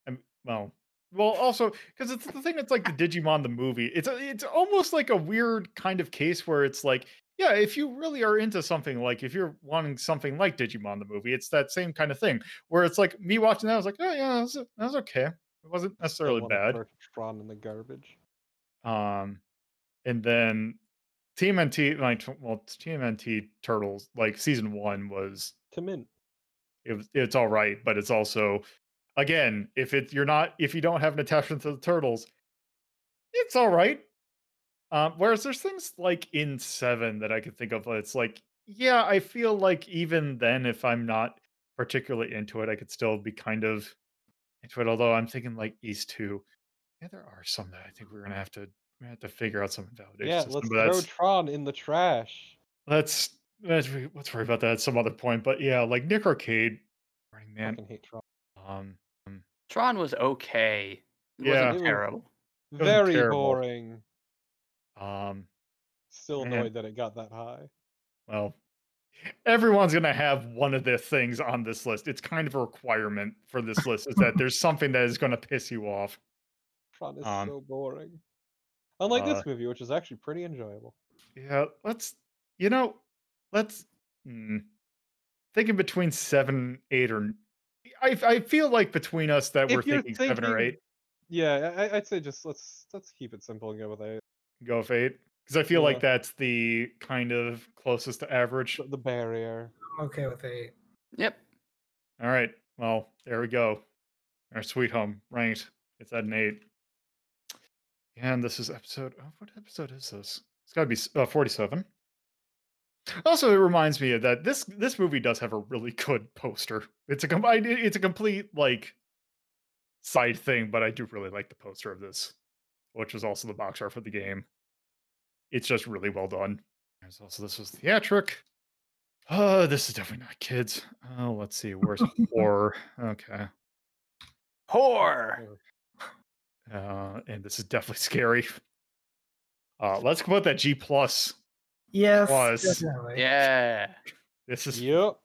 I'm, well, well, also because it's the thing. It's like the Digimon the movie. It's a, it's almost like a weird kind of case where it's like, yeah, if you really are into something, like if you're wanting something like Digimon the movie, it's that same kind of thing where it's like me watching that. I was like, oh yeah, that was, that was okay. It wasn't necessarily bad. throw Tron in the garbage. Um, and then TMNT, like, well, TMNT Turtles, like season one was To mint. it was it's all right, but it's also again, if it you're not if you don't have an attachment to the turtles, it's all right. Um, whereas there's things like in seven that I could think of. It's like, yeah, I feel like even then, if I'm not particularly into it, I could still be kind of into it. Although I'm thinking like East two, yeah, there are some that I think we're gonna have to we have to figure out some validation Yeah, system. let's but throw that's- Tron in the trash. let's let's let's worry about that at some other point. But yeah, like Nick Arcade, Running Man. Fucking hate Tron. Um, um, Tron was okay. It Yeah. wasn't It was- terrible. wasn't Very terrible. boring. um, Still Man. annoyed that it got that high. well, everyone's gonna have one of the things on this list. It's kind of a requirement for this list is that there's something that is gonna piss you off. Tron is Um, so boring. Unlike uh, this movie, which is actually pretty enjoyable. Yeah, let's you know, let's hmm, thinking between seven, eight, or I I feel like between us that we're If you're thinking, seven or eight. Yeah, I, I'd say just let's let's keep it simple and go with eight. Go with eight. Because I feel Yeah. like that's the kind of closest to average. The- The barrier. I'm okay with eight. Yep. All right. Well, there we go. Our sweet home ranked. It's at an eight. And this is episode. Oh, what episode is this? It's got to be uh, forty-seven. Also, it reminds me of that this this movie does have a really good poster. It's a com- I- it's a complete like side thing, but I do really like the poster of this, which was also the box art for the game. It's just really well done. There's also this was theatric. Oh, this is definitely not kids. Oh, let's see. Where's horror? Okay. Whore. Uh, and this is definitely scary. Uh, let's put that G plus. Yes, Was. definitely. Yeah. This is Yep.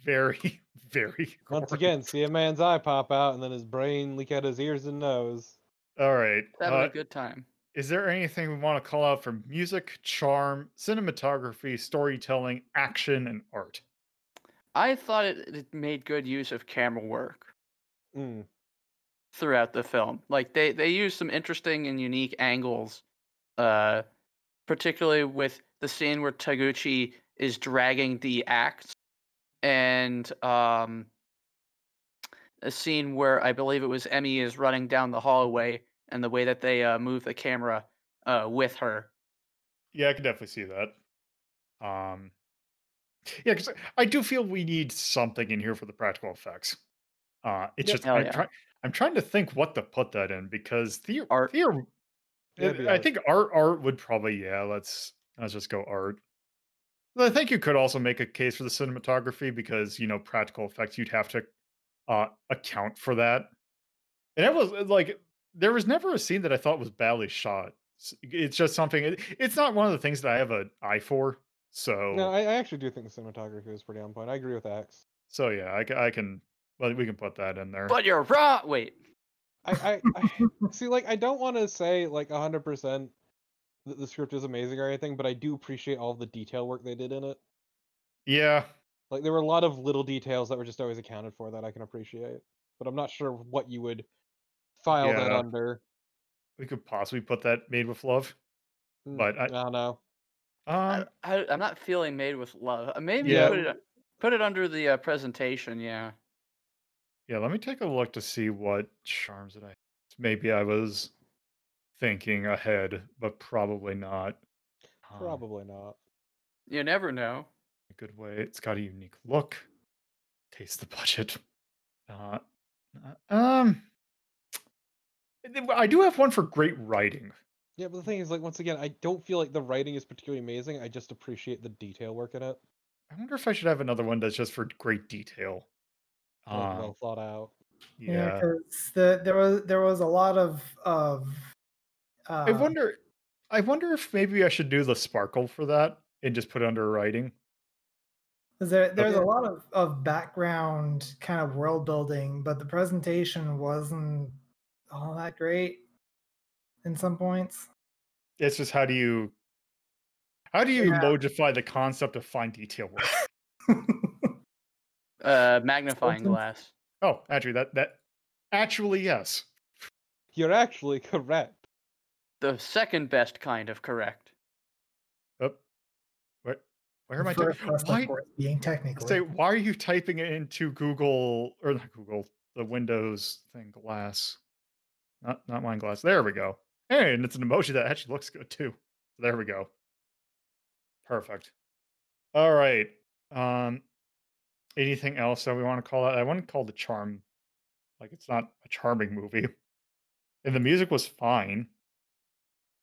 very, very. Once gory. again, see a man's eye pop out and then his brain leak out his ears and nose. All right. Having Uh, a good time. is there anything we want to call out for music, charm, cinematography, storytelling, action, and art? I thought it, it made good use of camera work Mm. Throughout the film. Like they they used some interesting and unique angles, uh, particularly with the scene where Taguchi is dragging the axe, and um, a scene where I believe it was Emi is running down the hallway, and the way that they uh, move the camera uh, with her. Yeah, I can definitely see that. Um, yeah, because I do feel we need something in here for the practical effects. Uh, it's Yep. just I'm, yeah. try- I'm trying to think what to put that in because the Art. it'd I think art art would probably yeah. Let's let's just go art. But I think you could also make a case for the cinematography because you know practical effects you'd have to uh, account for that. And it was like there was never a scene that I thought was badly shot. It's just something. it- It's not one of the things that I have an eye for. So No, I, I actually do think the cinematography was pretty on point. I agree with Axe. so yeah, I, I can. Well, we can put that in there. But you're wrong. Wait. I, I, I see. Like, I don't want to say like hundred percent that the script is amazing or anything, but I do appreciate all the detail work they did in it. yeah, Like, there were a lot of little details that were just always accounted for that I can appreciate. But I'm not sure what you would file that under. we could possibly put that made with love. Mm, But I- I don't know. I, Um, I, I'm not feeling made with love. Uh, Maybe Yeah. put it put it under the uh, presentation. Yeah. Yeah, let me take a look to see what charms that I. Maybe I was thinking ahead, but probably not. Um, Probably not. You never know. a good way. It's got a unique look. Taste the budget. Uh, uh, um, I do have one for great writing. Yeah, but the thing is, like, once again, I don't feel like the writing is particularly amazing. I just appreciate the detail work in it. I wonder if I should have another one that's just for great detail. Like, Um, well thought out. Yeah, yeah. because the there was there was a lot of of. Uh, I wonder. I wonder if maybe I should do the sparkle for that and just put it under writing. 'cause there there's a lot of of background kind of world building, but the presentation wasn't all that great in some points. It's just how do you how do you Yeah. modify the concept of fine detail work? Uh, magnifying glass. oh, actually, that that actually yes. You're actually correct. The second best kind of correct. Oh, what? where am I? First typing? best, Why? being technically. Say, why are you typing it into Google or not Google, the Windows thing, glass? Not not mine glass. There we go. And it's an emoji that actually looks good too. There we go. Perfect. All right. Um, anything else that we want to call out? I want to call the charm. Like it's not a charming movie, and the music was fine.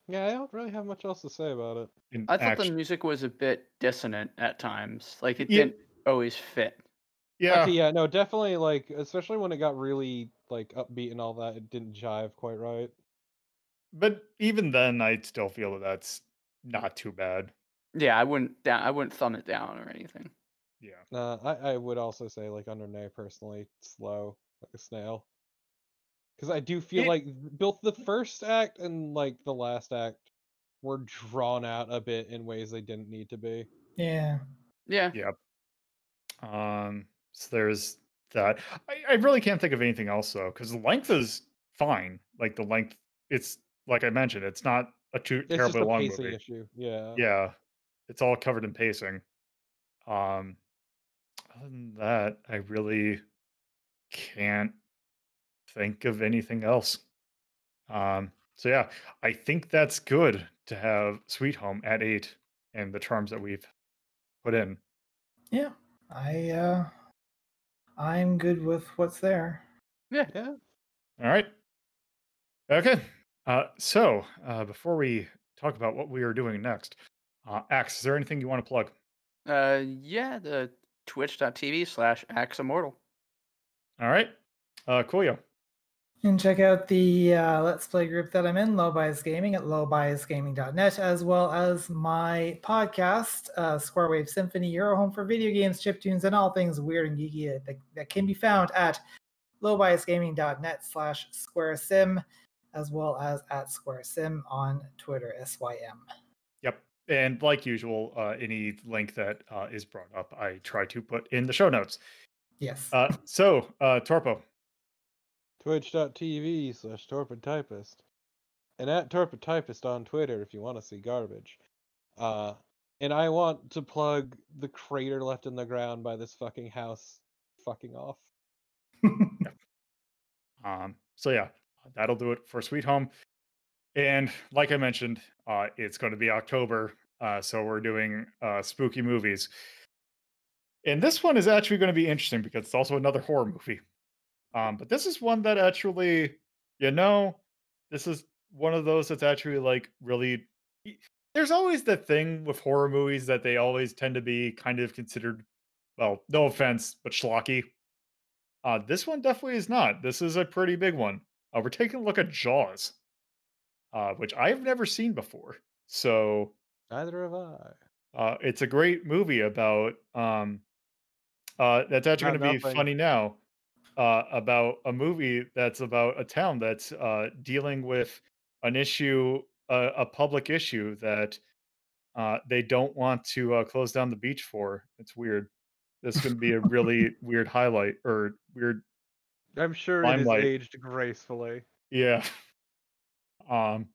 Yeah, I don't really have much else to say about it. In I thought act- the music was a bit dissonant at times. Like it Yeah. didn't always fit. yeah, Okay, yeah, no, definitely like especially when it got really like upbeat and all that, it didn't jive quite right. but even then, I still feel that that's not too bad. Yeah, I wouldn't down. I wouldn't thumb it down or anything. Yeah. Uh, I, I would also say like under Nay personally, slow like a snail. Because I do feel It- like both the first act and like the last act were drawn out a bit in ways they didn't need to be. yeah. Yeah. Yep. Um, so there's that. I, I really can't think of anything else though, because the length is fine. Like the length, it's like I mentioned, it's not a too It's just terribly a long pacing movie. issue. Yeah. Yeah, it's all covered in pacing. Um, other than that, I really can't think of anything else. Um, so yeah, I think that's good to have Sweet Home at eight and the charms that we've put in. Yeah. I uh I'm good with what's there. Yeah. yeah. All right. Okay. Uh, so uh, before we talk about what we are doing next, uh, Axe, is there anything you want to plug? Uh, yeah. The twitch.tv slash axe immortal. All right. Uh, Coolio. And check out the uh, Let's Play group that I'm in, Low Bias Gaming, at lowbiasgaming.net, as well as my podcast, uh, Square Wave Symphony, your home for video games, chip tunes, and all things weird and geeky that, that can be found at lowbiasgaming.net slash square sym, as well as at square sym on Twitter, SYM. Yep. And like usual, uh, any link that uh, is brought up, I try to put in the show notes. Yes. Uh, so, uh, Torpo. Twitch.tv slash Torpid Typist. And at Torpid Typist on Twitter if you want to see garbage. Uh, and I want to plug the crater left in the ground by this fucking house fucking off. Um, so yeah, that'll do it for Sweet Home. And like I mentioned, uh, it's going to be October, uh, so we're doing uh, spooky movies. And this one is actually going to be interesting because it's also another horror movie. Um, but this is one that actually, you know, this is one of those that's actually like really. There's always the thing with horror movies that they always tend to be kind of considered, well, no offense, but schlocky. Uh, this one definitely is not. This is a pretty big one. Uh, we're taking a look at Jaws, uh, which I've never seen before. So Neither have I. uh, it's a great movie about um, uh, that's actually going to be nothing. funny now. Uh, about a movie that's about a town that's uh, dealing with an issue, uh, a public issue that uh, they don't want to uh, close down the beach for. It's weird. This is going to be a really weird highlight or weird I'm sure Limelight. it is aged gracefully. Yeah. Um,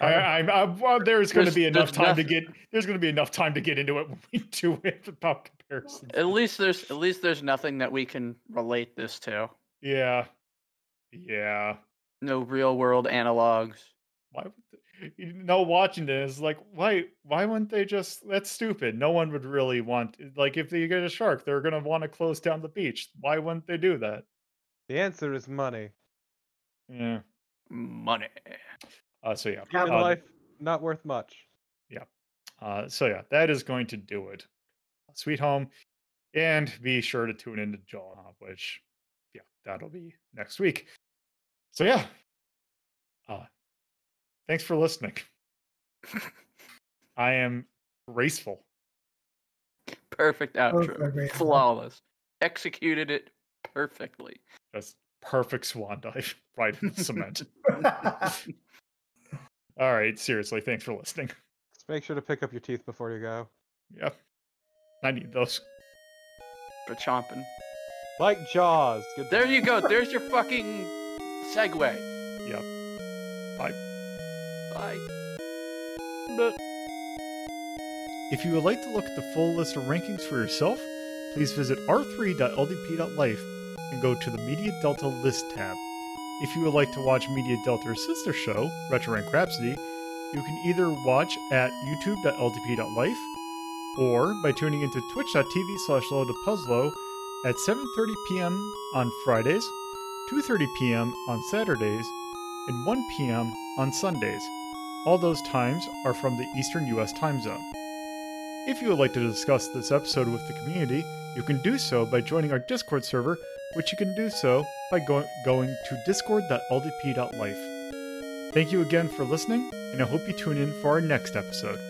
I, Uh, I, I, well, there's going to be enough there's time to get. There's going to be enough time to get into it when we do it about comparisons. At least there's at least there's nothing that we can relate this to. Yeah, yeah. No real world analogs. why would they, you know watching this like why why wouldn't they just that's stupid no one would really want like if they get a shark they're gonna want to close down the beach why wouldn't they do that The answer is money. yeah Money. uh, so yeah Human uh, life not worth much. Yeah. Uh, so yeah that is going to do it sweet home and be sure to tune into Jaw, Hop, which yeah that'll be next week so yeah uh thanks for listening i am graceful Perfect outro. Perfect. Flawless. Executed it perfectly. Just perfect swan dive right in the cement. All right, seriously, thanks for listening. Just make sure to pick up your teeth before you go. Yep. I need those. For chomping. Like Jaws. Good There you go. There's your fucking segue. Yep. Bye. Bye. If you would like to look at the full list of rankings for yourself, please visit r3.ldp.life and go to the Media Delta List tab. If you would like to watch Media Delta's sister show, Retro Rank Rhapsody, you can either watch at youtube.ldp.life or by tuning into twitch.tv slash puzzlo at 7.30 p.m. on Fridays, 2.30 p.m. on Saturdays, and 1 p.m. on Sundays. All those times are from the Eastern U.S. time zone. If you would like to discuss this episode with the community, you can do so by joining our Discord server, which you can do so by go- going to discord.ldp.life. Thank you again for listening, and I hope you tune in for our next episode.